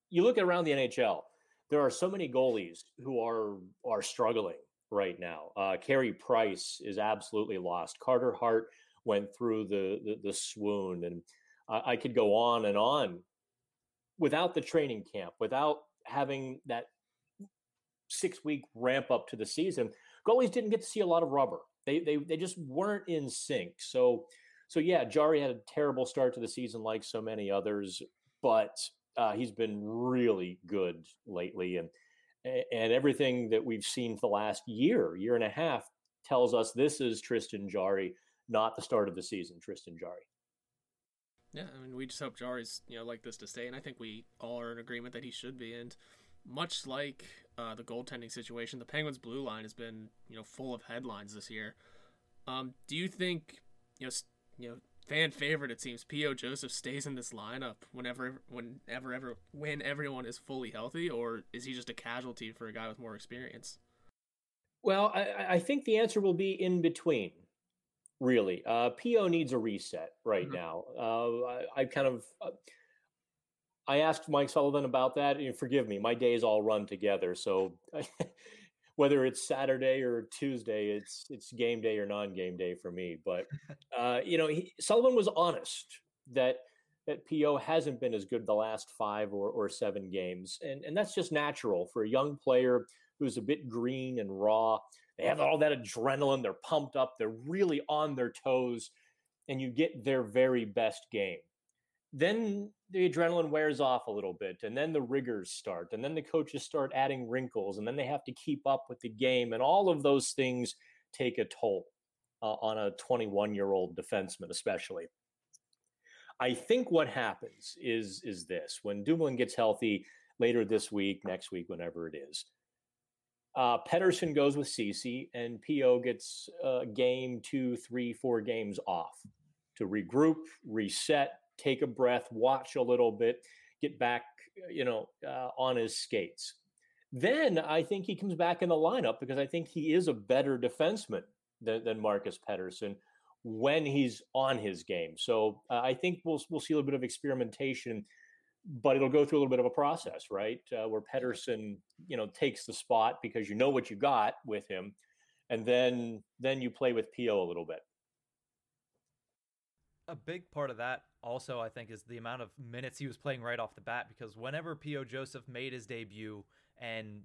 D: You look around the NHL, there are so many goalies who are are struggling right now. Uh, Carey Price is absolutely lost. Carter Hart went through the the, the swoon, and I could go on and on without the training camp, without having that six week ramp up to the season, goalies didn't get to see a lot of rubber. They they they just weren't in sync. So so yeah, Jarry had a terrible start to the season, like so many others, but uh, he's been really good lately, and and everything that we've seen for the last year, year and a half, tells us this is Tristan Jarry, not the start of the season. Tristan Jarry.
B: Yeah, I mean, we just hope Jarry's you know like this to stay, and I think we all are in agreement that he should be. And much like uh, the goaltending situation, the Penguins' blue line has been you know full of headlines this year. Um, do you think you know you know fan favorite it seems Po Joseph stays in this lineup whenever whenever ever when everyone is fully healthy, or is he just a casualty for a guy with more experience?
D: Well, I, I think the answer will be in between really. Uh, PO needs a reset right mm-hmm. now. Uh, I, I, kind of, uh, I asked Mike Sullivan about that. And forgive me, my days all run together. So whether it's Saturday or Tuesday, it's it's game day or non-game day for me. But uh, you know, he, Sullivan was honest that that PO hasn't been as good the last five or, or seven games, and and that's just natural for a young player who's a bit green and raw. They have all that adrenaline. They're pumped up. They're really on their toes, and you get their very best game. Then the adrenaline wears off a little bit, and then the rigors start, and then the coaches start adding wrinkles, and then they have to keep up with the game, and all of those things take a toll uh, on a 21 year old defenseman, especially. I think what happens is is this: when Dumoulin gets healthy later this week, next week, whenever it is, uh, Pettersson goes with Ceci, and PO gets uh, game two, three, four games off. to regroup, reset, take a breath, watch a little bit, get back, you know, uh, on his skates. Then I think he comes back in the lineup because I think he is a better defenseman than, than Marcus Pettersson when he's on his game. So uh, I think we'll we'll see a little bit of experimentation, but it'll go through a little bit of a process, right? Uh, where Pedersen, you know, takes the spot because you know what you got with him, and then then you play with Po a little bit.
A: A big part of that also, I think, is the amount of minutes he was playing right off the bat. Because whenever Po Joseph made his debut and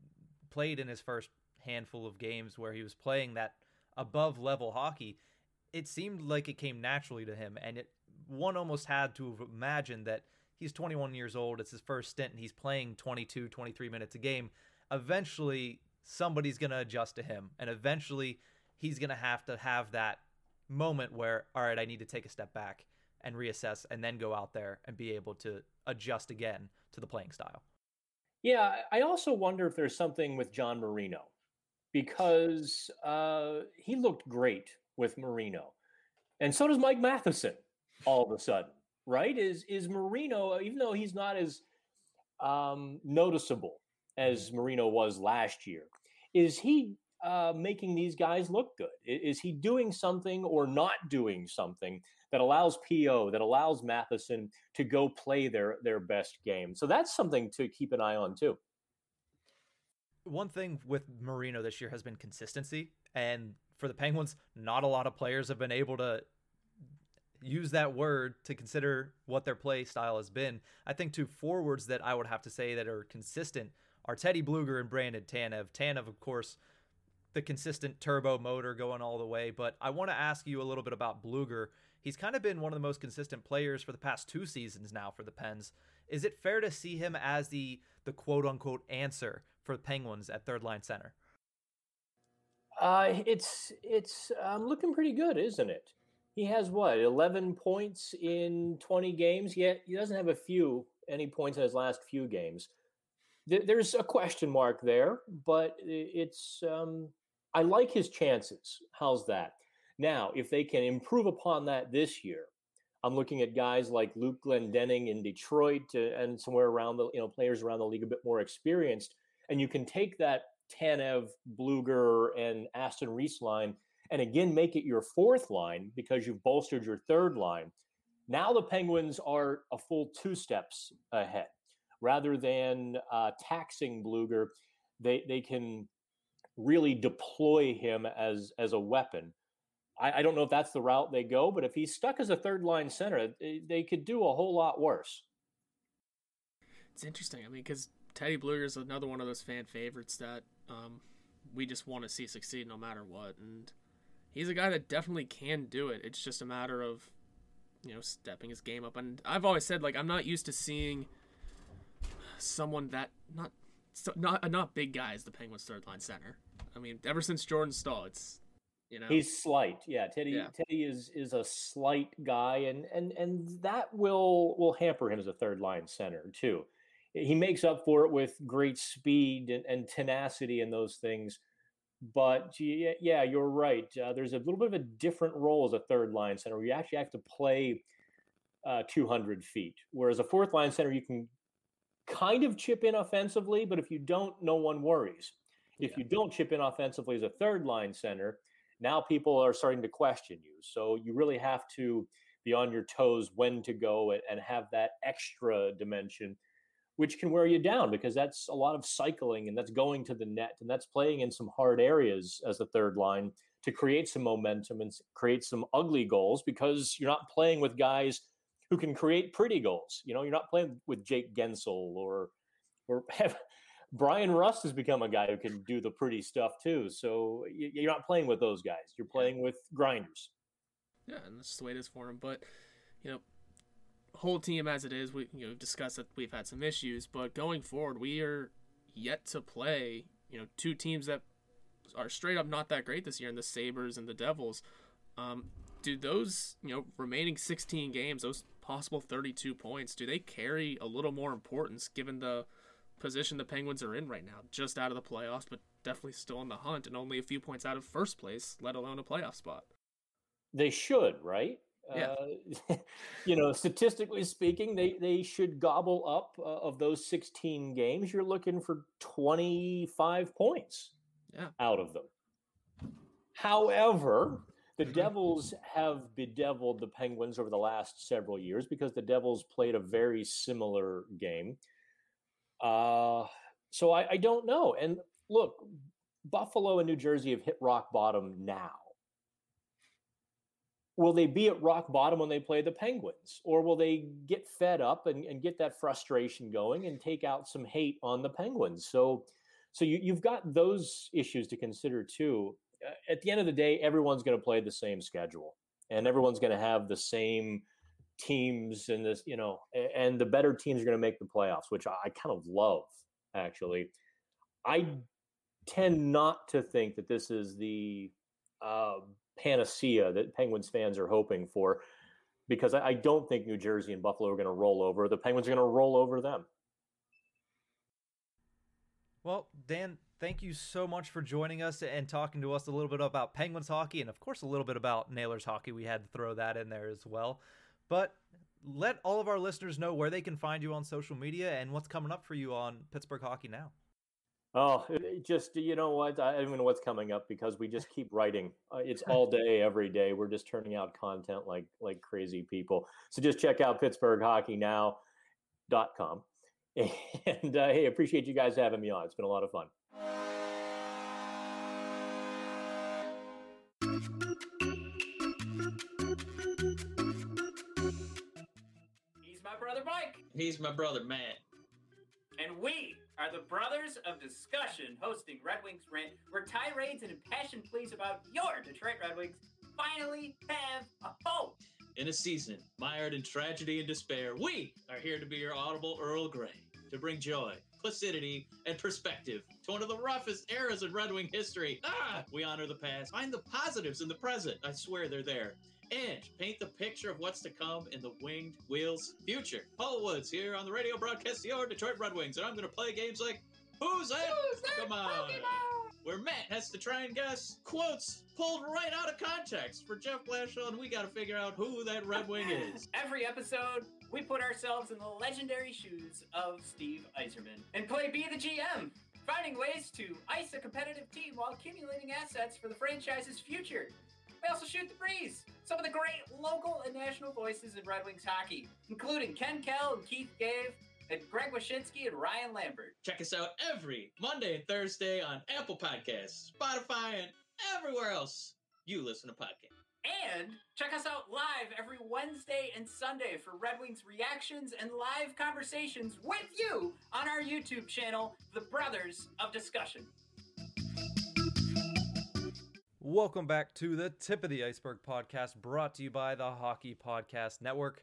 A: played in his first handful of games where he was playing that above level hockey, it seemed like it came naturally to him. And it one almost had to have imagined that he's 21 years old, it's his first stint, and he's playing 22, 23 minutes a game. Eventually, somebody's going to adjust to him. And eventually, he's going to have to have that moment where, all right, I need to take a step back and reassess and then go out there and be able to adjust again to the playing style.
D: Yeah, I also wonder if there's something with John Marino because uh, he looked great with Marino, and so does Mike Matheson. All of a sudden, right? Is is Marino even though he's not as um, noticeable as Marino was last year? Is he uh, making these guys look good? Is he doing something or not doing something that allows PO, that allows Matheson to go play their their best game? So that's something to keep an eye on too.
A: One thing with Marino this year has been consistency, and for the Penguins, not a lot of players have been able to use that word to consider what their play style has been. I think two forwards that I would have to say that are consistent are Teddy Blueger and Brandon Tanev. Tanev, of course, the consistent turbo motor going all the way. But I want to ask you a little bit about Blueger. He's kind of been one of the most consistent players for the past two seasons now for the Pens. Is it fair to see him as the the quote unquote answer for the Penguins at third line center?
D: Uh, it's it's um, looking pretty good, isn't it? He has what eleven points in twenty games. Yet he doesn't have a few any points in his last few games. There's a question mark there, but it's um, I like his chances. How's that? Now, if they can improve upon that this year, I'm looking at guys like Luke Glendening in Detroit and somewhere around the you know players around the league a bit more experienced, and you can take that Tanev, Blueger, and Aston Reese line, and again make it your fourth line because you've bolstered your third line. Now the Penguins are a full two steps ahead. Rather than uh, taxing Blueger, they they can really deploy him as as a weapon. I, I, don't know if that's the route they go, but if he's stuck as a third line center, they, could do a whole lot worse.
B: It's interesting. I mean, because Teddy Blueger is another one of those fan favorites that um, we just want to see succeed no matter what, and he's a guy that definitely can do it. It's just a matter of you know stepping his game up. And I've always said like I'm not used to seeing someone that not not not big guy as the Penguins third line center. I mean, ever since Jordan Staal, it's you know
D: he's slight. Yeah, Teddy yeah. Teddy is is a slight guy, and and and that will will hamper him as a third line center too. He makes up for it with great speed and, and tenacity and those things. But yeah, you're right. Uh, there's a little bit of a different role as a third line center. Where you actually have to play uh, 200 feet, whereas a fourth line center you can kind of chip in offensively, but if you don't, no one worries. If yeah. you don't chip in offensively as a third line center, now people are starting to question you. So you really have to be on your toes when to go and have that extra dimension, which can wear you down because that's a lot of cycling and that's going to the net and that's playing in some hard areas as the third line to create some momentum and create some ugly goals because you're not playing with guys who can create pretty goals. You know, you're not playing with Jake Guentzel or or Bryan Rust has become a guy who can do the pretty stuff too. So you're not playing with those guys. You're playing with grinders.
B: Yeah, and that's the way it is for him. But you know, whole team as it is, we you know discussed that we've had some issues, but going forward, we are yet to play. You know, two teams that are straight up not that great this year, and the Sabres and the Devils. Um, do those you know remaining 16 games, those possible 32 points, do they carry a little more importance given the position the Penguins are in right now? Just out of the playoffs, but definitely still in the hunt and only a few points out of first place, let alone a playoff spot.
D: They should, right?
B: Yeah.
D: Uh, you know, statistically speaking, they they should gobble up uh, of those 16 games. You're looking for 25 points
B: Yeah.
D: out of them. However, the Devils have bedeviled the Penguins over the last several years because the Devils played a very similar game. Uh, so I, I don't know. And look, Buffalo and New Jersey have hit rock bottom now. Will they be at rock bottom when they play the Penguins? Or will they get fed up and, and get that frustration going and take out some hate on the Penguins? So so you, you've got those issues to consider too. At the end of the day, everyone's going to play the same schedule and everyone's going to have the same teams and this, you know, and the better teams are going to make the playoffs, which I, I kind of love actually. I tend not to think that this is the uh, panacea that Penguins fans are hoping for because I, I don't think New Jersey and Buffalo are going to roll over. The Penguins are going to roll over them.
A: Well, Dan, thank you so much for joining us and talking to us a little bit about Penguins hockey and, of course, a little bit about Nailers hockey. We had to throw that in there as well. But let all of our listeners know where they can find you on social media and what's coming up for you on Pittsburgh Hockey Now.
D: Oh, just you know what? I don't even know what's coming up because we just keep writing. Uh, it's all day, every day. We're just turning out content like like crazy people. So just check out PittsburghHockeyNow.com. And uh, hey, appreciate you guys having me on. It's been a lot of fun.
E: He's my brother
F: Matt.
E: And we are the Brothers of Discussion, hosting Red Wings Rant, where tirades and impassioned pleas about your Detroit Red Wings finally have a home.
F: In a season mired in tragedy and despair, we are here to be your audible Earl Grey, to bring joy, placidity, and perspective to one of the roughest eras in Red Wing history. Ah, we honor the past, find the positives in the present. I swear they're there. Paint the picture of what's to come in the Winged Wheels future. Paul Woods here on the radio broadcast Your Detroit Red Wings, and I'm going to play games like Who's that? Come on. Where Matt has to try and guess quotes pulled right out of context for Jeff Blashill, and we got to figure out who that Red Wing is.
E: Every episode, we put ourselves in the legendary shoes of Steve Yzerman and play Be the GM, finding ways to ice a competitive team while accumulating assets for the franchise's future. We also shoot the breeze. Some of the great local and national voices in Red Wings hockey, including Ken Kal and Keith Gave, and Greg Wyshynski and Ryan Lambert.
F: Check us out every Monday and Thursday on Apple Podcasts, Spotify, and everywhere else you listen to podcasts.
E: And check us out live every Wednesday and Sunday for Red Wings reactions and live conversations with you on our YouTube channel, The Brothers of Discussion.
A: Welcome back to the Tip of the Iceberg podcast brought to you by the Hockey Podcast Network.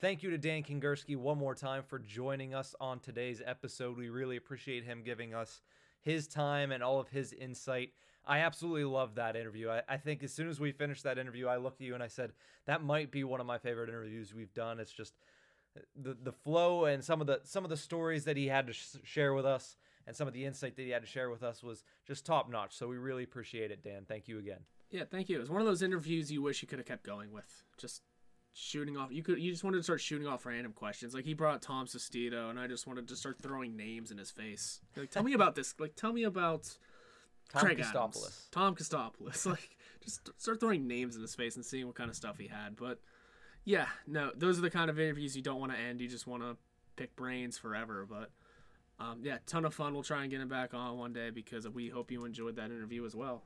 A: Thank you to Dan Kingerski one more time for joining us on today's episode. We really appreciate him giving us his time and all of his insight. I absolutely love that interview. I, I think as soon as we finished that interview, I looked at you and I said, that might be one of my favorite interviews we've done. It's just the the flow and some of the some of the stories that he had to sh- share with us and some of the insight that he had to share with us was just top notch. So we really appreciate it, Dan. Thank you again.
B: Yeah, thank you. It was one of those interviews you wish you could have kept going with. Just shooting off. You could. You just wanted to start shooting off random questions. Like he brought Tom Sestito, and I just wanted to start throwing names in his face. Like, tell me about this. Like, tell me about
A: Tom
B: Craig
A: Kostopoulos.
B: Adams. Tom Kostopoulos. Like, just start throwing names in his face and seeing what kind of stuff he had. But yeah, no, those are the kind of interviews you don't want to end. You just want to pick brains forever. But um, yeah, ton of fun. We'll try and get him back on one day because we hope you enjoyed that interview as well.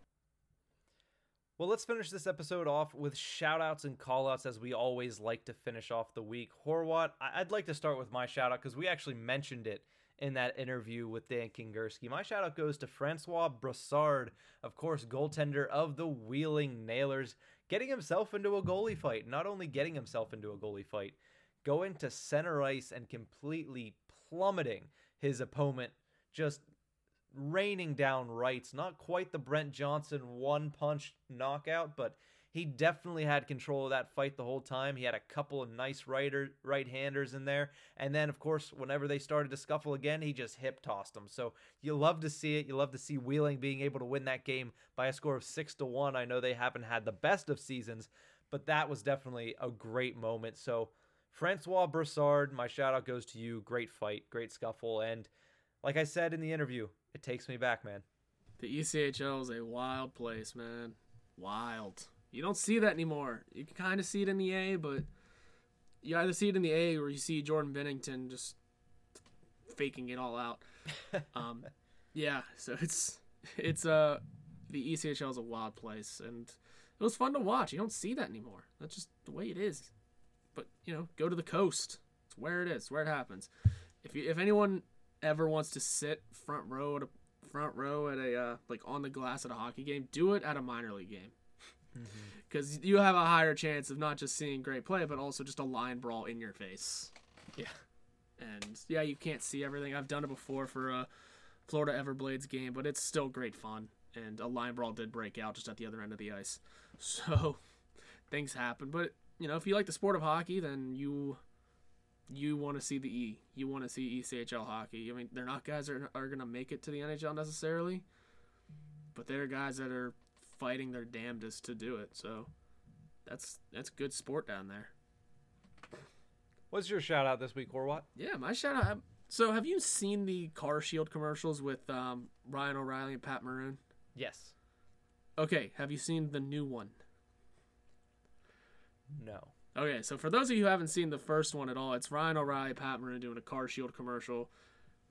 A: Well, let's finish this episode off with shout outs and call outs as we always like to finish off the week. Horwat, I'd like to start with my shout out because we actually mentioned it in that interview with Dan Kingerski. My shout out goes to Francois Brassard, of course, goaltender of the Wheeling Nailers, getting himself into a goalie fight. Not only getting himself into a goalie fight, going to center ice and completely plummeting his opponent, just raining down rights. Not quite the Brent Johnson one punch knockout, but he definitely had control of that fight the whole time. He had a couple of nice righter right handers in there, and then of course whenever they started to scuffle again, he just hip tossed them. So you love to see it. You love to see Wheeling being able to win that game by a score of six to one. I know they haven't had the best of seasons, but that was definitely a great moment. So, Francois Brassard, my shout out goes to you. Great fight, great scuffle. And like I said in the interview, it takes me back, man.
B: The ECHL is a wild place, man. Wild. You don't see that anymore. You can kind of see it in the A, but you either see it in the A or you see Jordan Binnington just faking it all out. um, yeah, so it's it's uh the ECHL is a wild place, and it was fun to watch. You don't see that anymore. That's just the way it is. But you know, go to the coast. It's where it is. it's Where it happens. If you if anyone ever wants to sit front row at a front row at a uh, like on the glass at a hockey game, do it at a minor league game. Because you have a higher chance of not just seeing great play, but also just a line brawl in your face.
A: Yeah.
B: And yeah, you can't see everything. I've done it before for a Florida Everblades game, but it's still great fun. And a line brawl did break out just at the other end of the ice. So things happen. But, you know, if you like the sport of hockey, then you you want to see the E. You want to see ECHL hockey. I mean, they're not guys that are, are going to make it to the NHL necessarily, but they're guys that are fighting their damnedest to do it. So that's that's good sport down there.
A: What's your shout out this week, Horwat?
B: Yeah, my shout out. So, have you seen the Car Shield commercials with um, Ryan O'Reilly and Pat Maroon?
A: Yes.
B: Okay, have you seen the new one?
A: No.
B: Okay, so for those of you who haven't seen the first one at all, it's Ryan O'Reilly, Pat Maroon doing a Car Shield commercial.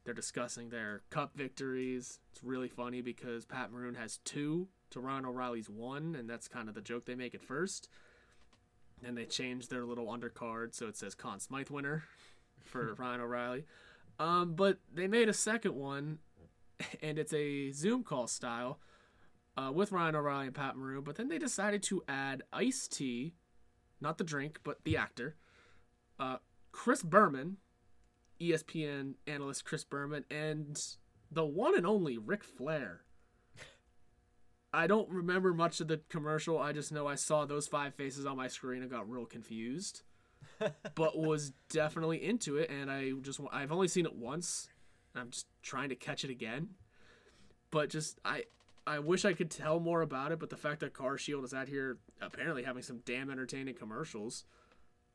B: They're discussing their cup victories. It's really funny because Pat Maroon has two to Ryan O'Reilly's one, and that's kind of the joke they make at first. And they change their little undercard so it says Conn Smythe winner for Ryan O'Reilly. Um, but they made a second one, and it's a Zoom call style uh, with Ryan O'Reilly and Pat Maroon. But then they decided to add Ice T, not the drink, but the actor, uh, Chris Berman, ESPN analyst Chris Berman, and the one and only Ric Flair. I don't remember much of the commercial. I just know I saw those five faces on my screen and got real confused, but was definitely into it. And I just I've only seen it once. I'm just trying to catch it again, but just I I wish I could tell more about it. But the fact that Car Shield is out here apparently having some damn entertaining commercials.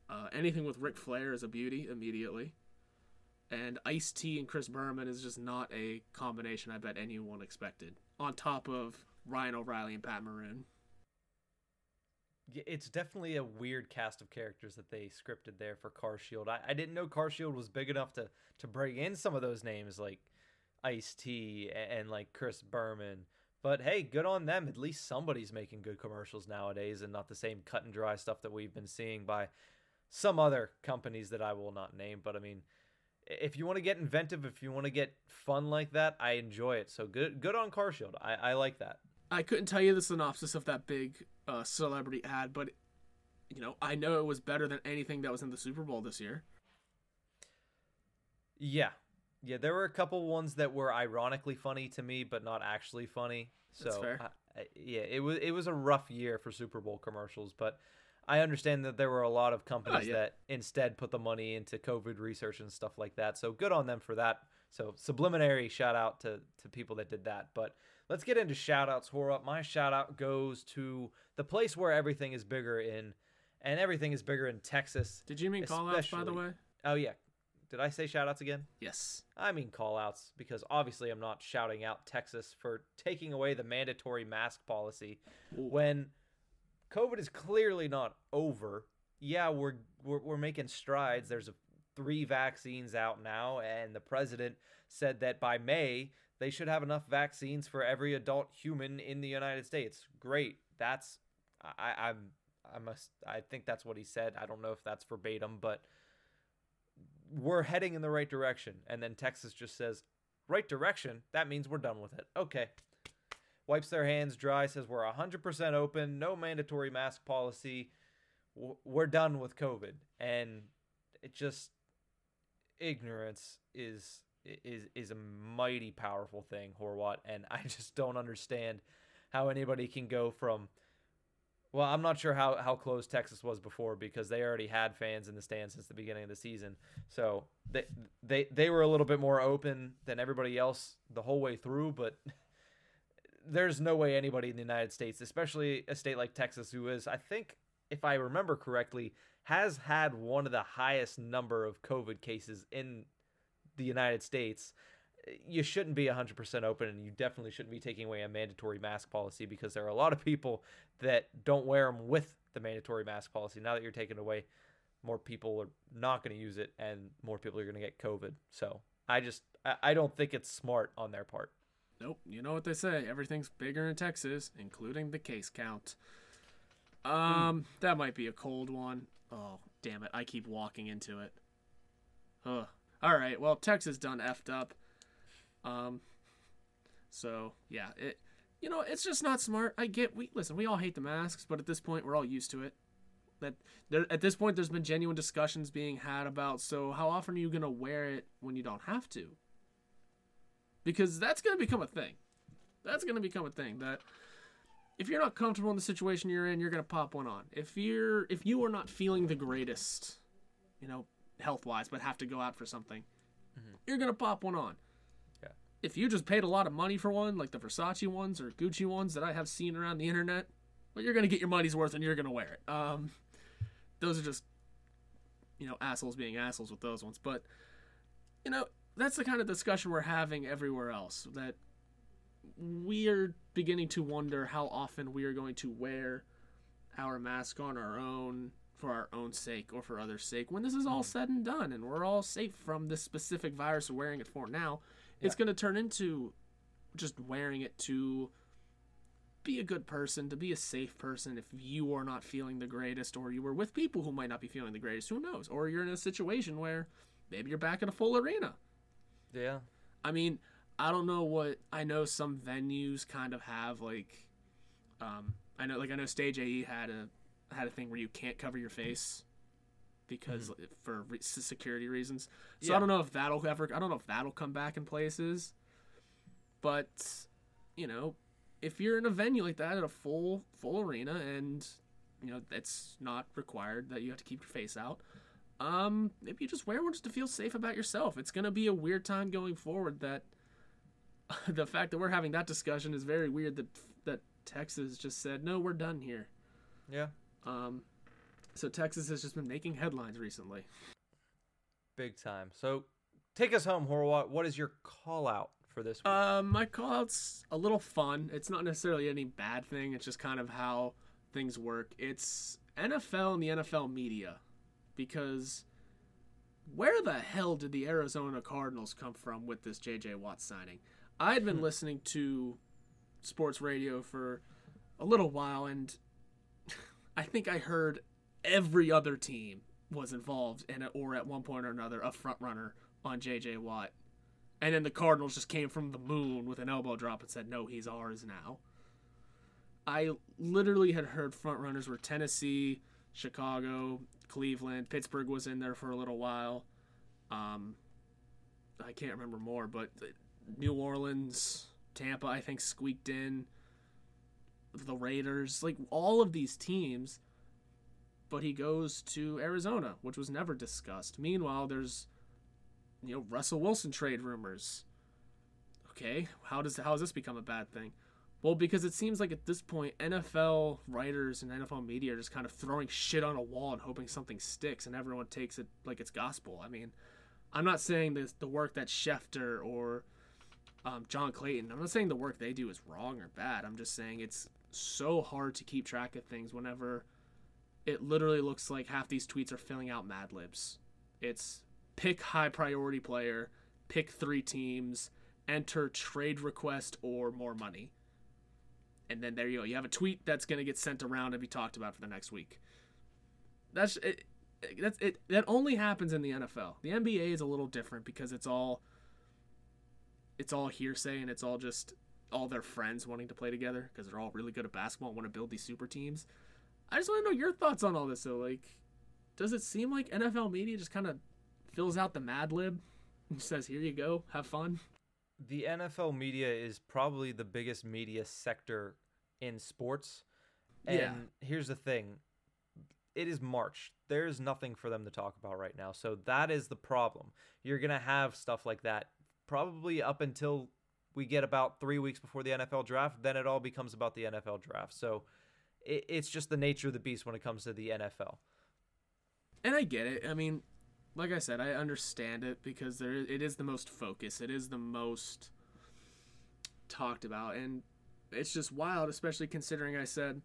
B: Uh, anything with Ric Flair is a beauty immediately. And Ice T and Chris Berman is just not a combination I bet anyone expected. On top of Ryan O'Reilly and Pat Maroon.
A: It's definitely a weird cast of characters that they scripted there for Car Shield. I, I didn't know Car Shield was big enough to to bring in some of those names like Ice T and, and like Chris Berman. But hey, good on them. At least somebody's making good commercials nowadays and not the same cut and dry stuff that we've been seeing by some other companies that I will not name. But I mean, if you want to get inventive, if you want to get fun like that, I enjoy it. So good good on CarShield. I, I like that.
B: I couldn't tell you the synopsis of that big uh, celebrity ad, but you know, I know it was better than anything that was in the Super Bowl this year.
A: Yeah. Yeah, there were a couple ones that were ironically funny to me, but not actually funny. So
B: That's fair.
A: I- I- yeah, it was it was a rough year for Super Bowl commercials, but I understand that there were a lot of ah, companies
B: yeah.
A: that instead put the money into COVID research and stuff like that. So good on them for that. So subliminary shout out to to people that did that. But let's get into shout outs. Horror My shout out goes to the place where everything is bigger in and everything is bigger in Texas.
B: Did you mean call outs, by the way?
A: Oh yeah. Did I say shout outs again?
B: Yes.
A: I mean call outs because obviously I'm not shouting out Texas for taking away the mandatory mask policy when COVID is clearly not over. Yeah, we're we're, we're making strides. There's a, three vaccines out now, and the president said that by May they should have enough vaccines for every adult human in the United States. Great. That's I, I'm I must I think that's what he said. I don't know if that's verbatim, but we're heading in the right direction. And then Texas just says, right direction. That means we're done with it. Okay. Wipes their hands dry, says we're 100% open, no mandatory mask policy. We're done with COVID. And it just, ignorance is is is a mighty powerful thing, Horwat, and I just don't understand how anybody can go from well, I'm not sure how, how close Texas was before because they already had fans in the stands since the beginning of the season. So they they they were a little bit more open than everybody else the whole way through, but there's no way anybody in the United States, especially a state like Texas who is I think if I remember correctly, has had one of the highest number of COVID cases in the United States. You shouldn't be 100% open, and you definitely shouldn't be taking away a mandatory mask policy because there are a lot of people that don't wear them with the mandatory mask policy. Now that you're taking away, more people are not going to use it, and more people are going to get COVID. So I just I don't think it's smart on their part.
B: Nope. You know what they say? Everything's bigger in Texas, including the case count. Um, that might be a cold one. Oh, damn it. I keep walking into it. Ugh. All right. Well, Texas done effed up. Um, so yeah, it, you know, it's just not smart. I get, we, listen, we all hate the masks, but at this point, we're all used to it. That there, at this point, there's been genuine discussions being had about, so how often are you going to wear it when you don't have to? Because that's going to become a thing. That's going to become a thing that if you're not comfortable in the situation you're in, you're gonna pop one on. If you're if you are not feeling the greatest, you know, health wise, but have to go out for something, mm-hmm. you're gonna pop one on. If you just paid a lot of money for one, like the Versace ones or Gucci ones that I have seen around the internet, well, you're gonna get your money's worth and you're gonna wear it. Um, those are just, you know, assholes being assholes with those ones. But, you know, that's the kind of discussion we're having everywhere else. That we are beginning to wonder how often we are going to wear our mask on our own for our own sake or for others' sake when this is all said and done and we're all safe from this specific virus we're wearing it for now. Yeah. It's going to turn into just wearing it to be a good person, to be a safe person if you are not feeling the greatest or you were with people who might not be feeling the greatest, who knows? Or you're in a situation where maybe you're back in a full arena.
A: Yeah.
B: I mean, I don't know what I know. Some venues kind of have like, um, I know like I know Stage AE had a had a thing where you can't cover your face because mm-hmm. for re- security reasons. So yeah. I don't know if that'll ever. I don't know if that'll come back in places. But you know, if you're in a venue like that at a full full arena and you know it's not required that you have to keep your face out. Um, maybe you just wear one just to feel safe about yourself. It's gonna be a weird time going forward that the fact that we're having that discussion is very weird that that Texas just said no, we're done here.
A: Yeah.
B: Um, so Texas has just been making headlines recently.
A: Big time. So take us home, Horwat. What is your call out for this week?
B: Um, my call out's a little fun. It's not necessarily any bad thing. It's just kind of how things work. It's NFL and the NFL media because where the hell did the Arizona Cardinals come from with this JJ Watt signing? I had been hmm. listening to sports radio for a little while, and I think I heard every other team was involved in it, or at one point or another, a front runner on JJ Watt. And then the Cardinals just came from the moon with an elbow drop and said, "No, he's ours now." I literally had heard front runners were Tennessee, Chicago, Cleveland, Pittsburgh was in there for a little while. Um, I can't remember more, but New Orleans, Tampa, I think squeaked in. The Raiders, like all of these teams. But he goes to Arizona, which was never discussed. Meanwhile, there's you know Russell Wilson trade rumors. Okay, how does how has this become a bad thing? Well, because it seems like at this point, NFL writers and NFL media are just kind of throwing shit on a wall and hoping something sticks, and everyone takes it like it's gospel. I mean, I'm not saying this the work that Schefter or um, John Clayton. I'm not saying the work they do is wrong or bad. I'm just saying it's so hard to keep track of things whenever it literally looks like half these tweets are filling out Mad Libs. It's pick high priority player, pick three teams, enter trade request or more money. And then there you go. You have a tweet that's going to get sent around and be talked about for the next week. That's it. That's it. That only happens in the NFL. The NBA is a little different because it's all it's all hearsay and it's all just all their friends wanting to play together because they're all really good at basketball and want to build these super teams. I just want to know your thoughts on all this. So, like, does it seem like NFL media just kind of fills out the Mad Lib and says, "Here you go, have fun"?
A: The NFL media is probably the biggest media sector in sports. And yeah. here's the thing it is March. There's nothing for them to talk about right now. So that is the problem. You're going to have stuff like that probably up until we get about three weeks before the NFL draft. Then it all becomes about the NFL draft. So it, it's just the nature of the beast when it comes to the NFL.
B: And I get it. I mean, like I said, I understand it because there it is the most focused. It is the most talked about, and it's just wild, especially considering I said,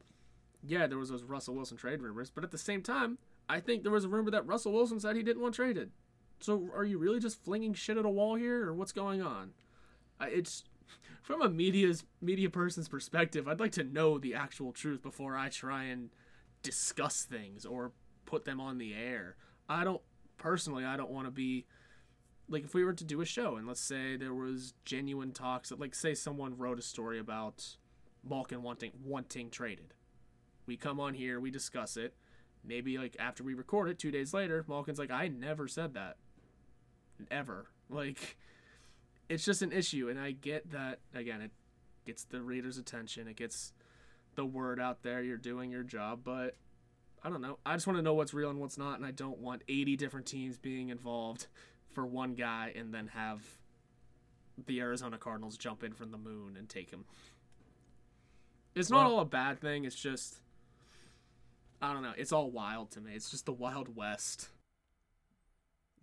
B: yeah, there was those Russell Wilson trade rumors, but at the same time, I think there was a rumor that Russell Wilson said he didn't want traded. So are you really just flinging shit at a wall here, or what's going on? It's from a media's media person's perspective. I'd like to know the actual truth before I try and discuss things or put them on the air. I don't personally. I don't want to be like if we were to do a show and let's say there was genuine talks. that Like say someone wrote a story about Malkin wanting wanting traded. We come on here, we discuss it. Maybe like after we record it, two days later, Malkin's like, I never said that. Ever. Like it's just an issue and I get that again, it gets the reader's attention, it gets the word out there, you're doing your job, but I don't know. I just want to know what's real and what's not, and I don't want 80 different teams being involved for one guy and then have the Arizona Cardinals jump in from the moon and take him. It's not
A: Well-
B: all a bad thing. It's just I don't know. It's all wild to me. It's just the Wild West.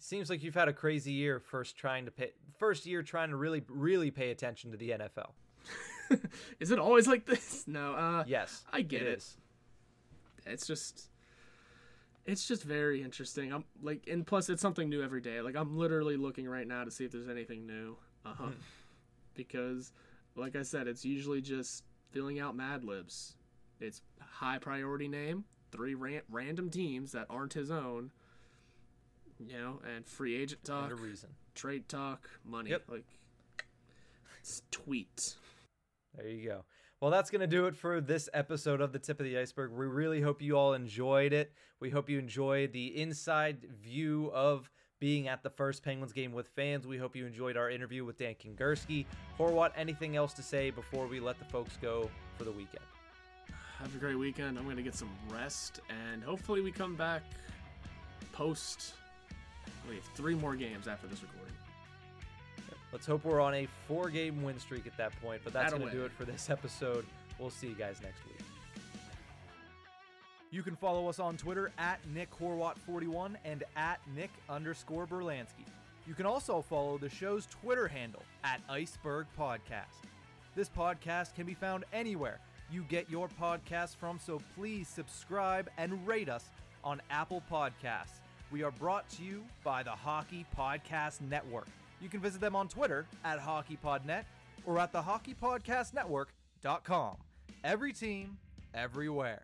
A: Seems like you've had a crazy year first trying to pay first year trying to really really pay attention to the NFL.
B: Is it always like this? No. Uh,
A: Yes,
B: I get
A: it
B: it.
A: is.
B: It's just, it's just very interesting. I'm like, and plus it's something new every day. Like I'm literally looking right now to see if there's anything new. Uh huh. because, like I said, it's usually just filling out Mad Libs. It's high priority name, three ran- random teams that aren't his own. You know, and free agent talk,
A: And a reason.
B: trade talk, money.
A: Yep.
B: Like, it's tweet.
A: There you go. Well, that's going to do it for this episode of The Tip of the Iceberg. We really hope you all enjoyed it. We hope you enjoyed the inside view of being at the first Penguins game with fans. We hope you enjoyed our interview with Dan Kingerski. Horwat, anything else to say before we let the folks go for the weekend?
B: Have a great weekend. I'm going to get some rest, and hopefully we come back post. We have three more games after this recording.
A: Let's hope we're on a four game win streak at that point, but that's going to do it for this episode. We'll see you guys next week. You can follow us on Twitter at Nick Horwat41 and at Nick underscore Berlansky. You can also follow the show's Twitter handle at Iceberg Podcast. This podcast can be found anywhere you get your podcasts from, so please subscribe and rate us on Apple Podcasts. We are brought to you by the Hockey Podcast Network. You can visit them on Twitter at HockeyPodNet or at the HockeyPodcastNetwork.com. Every team, everywhere.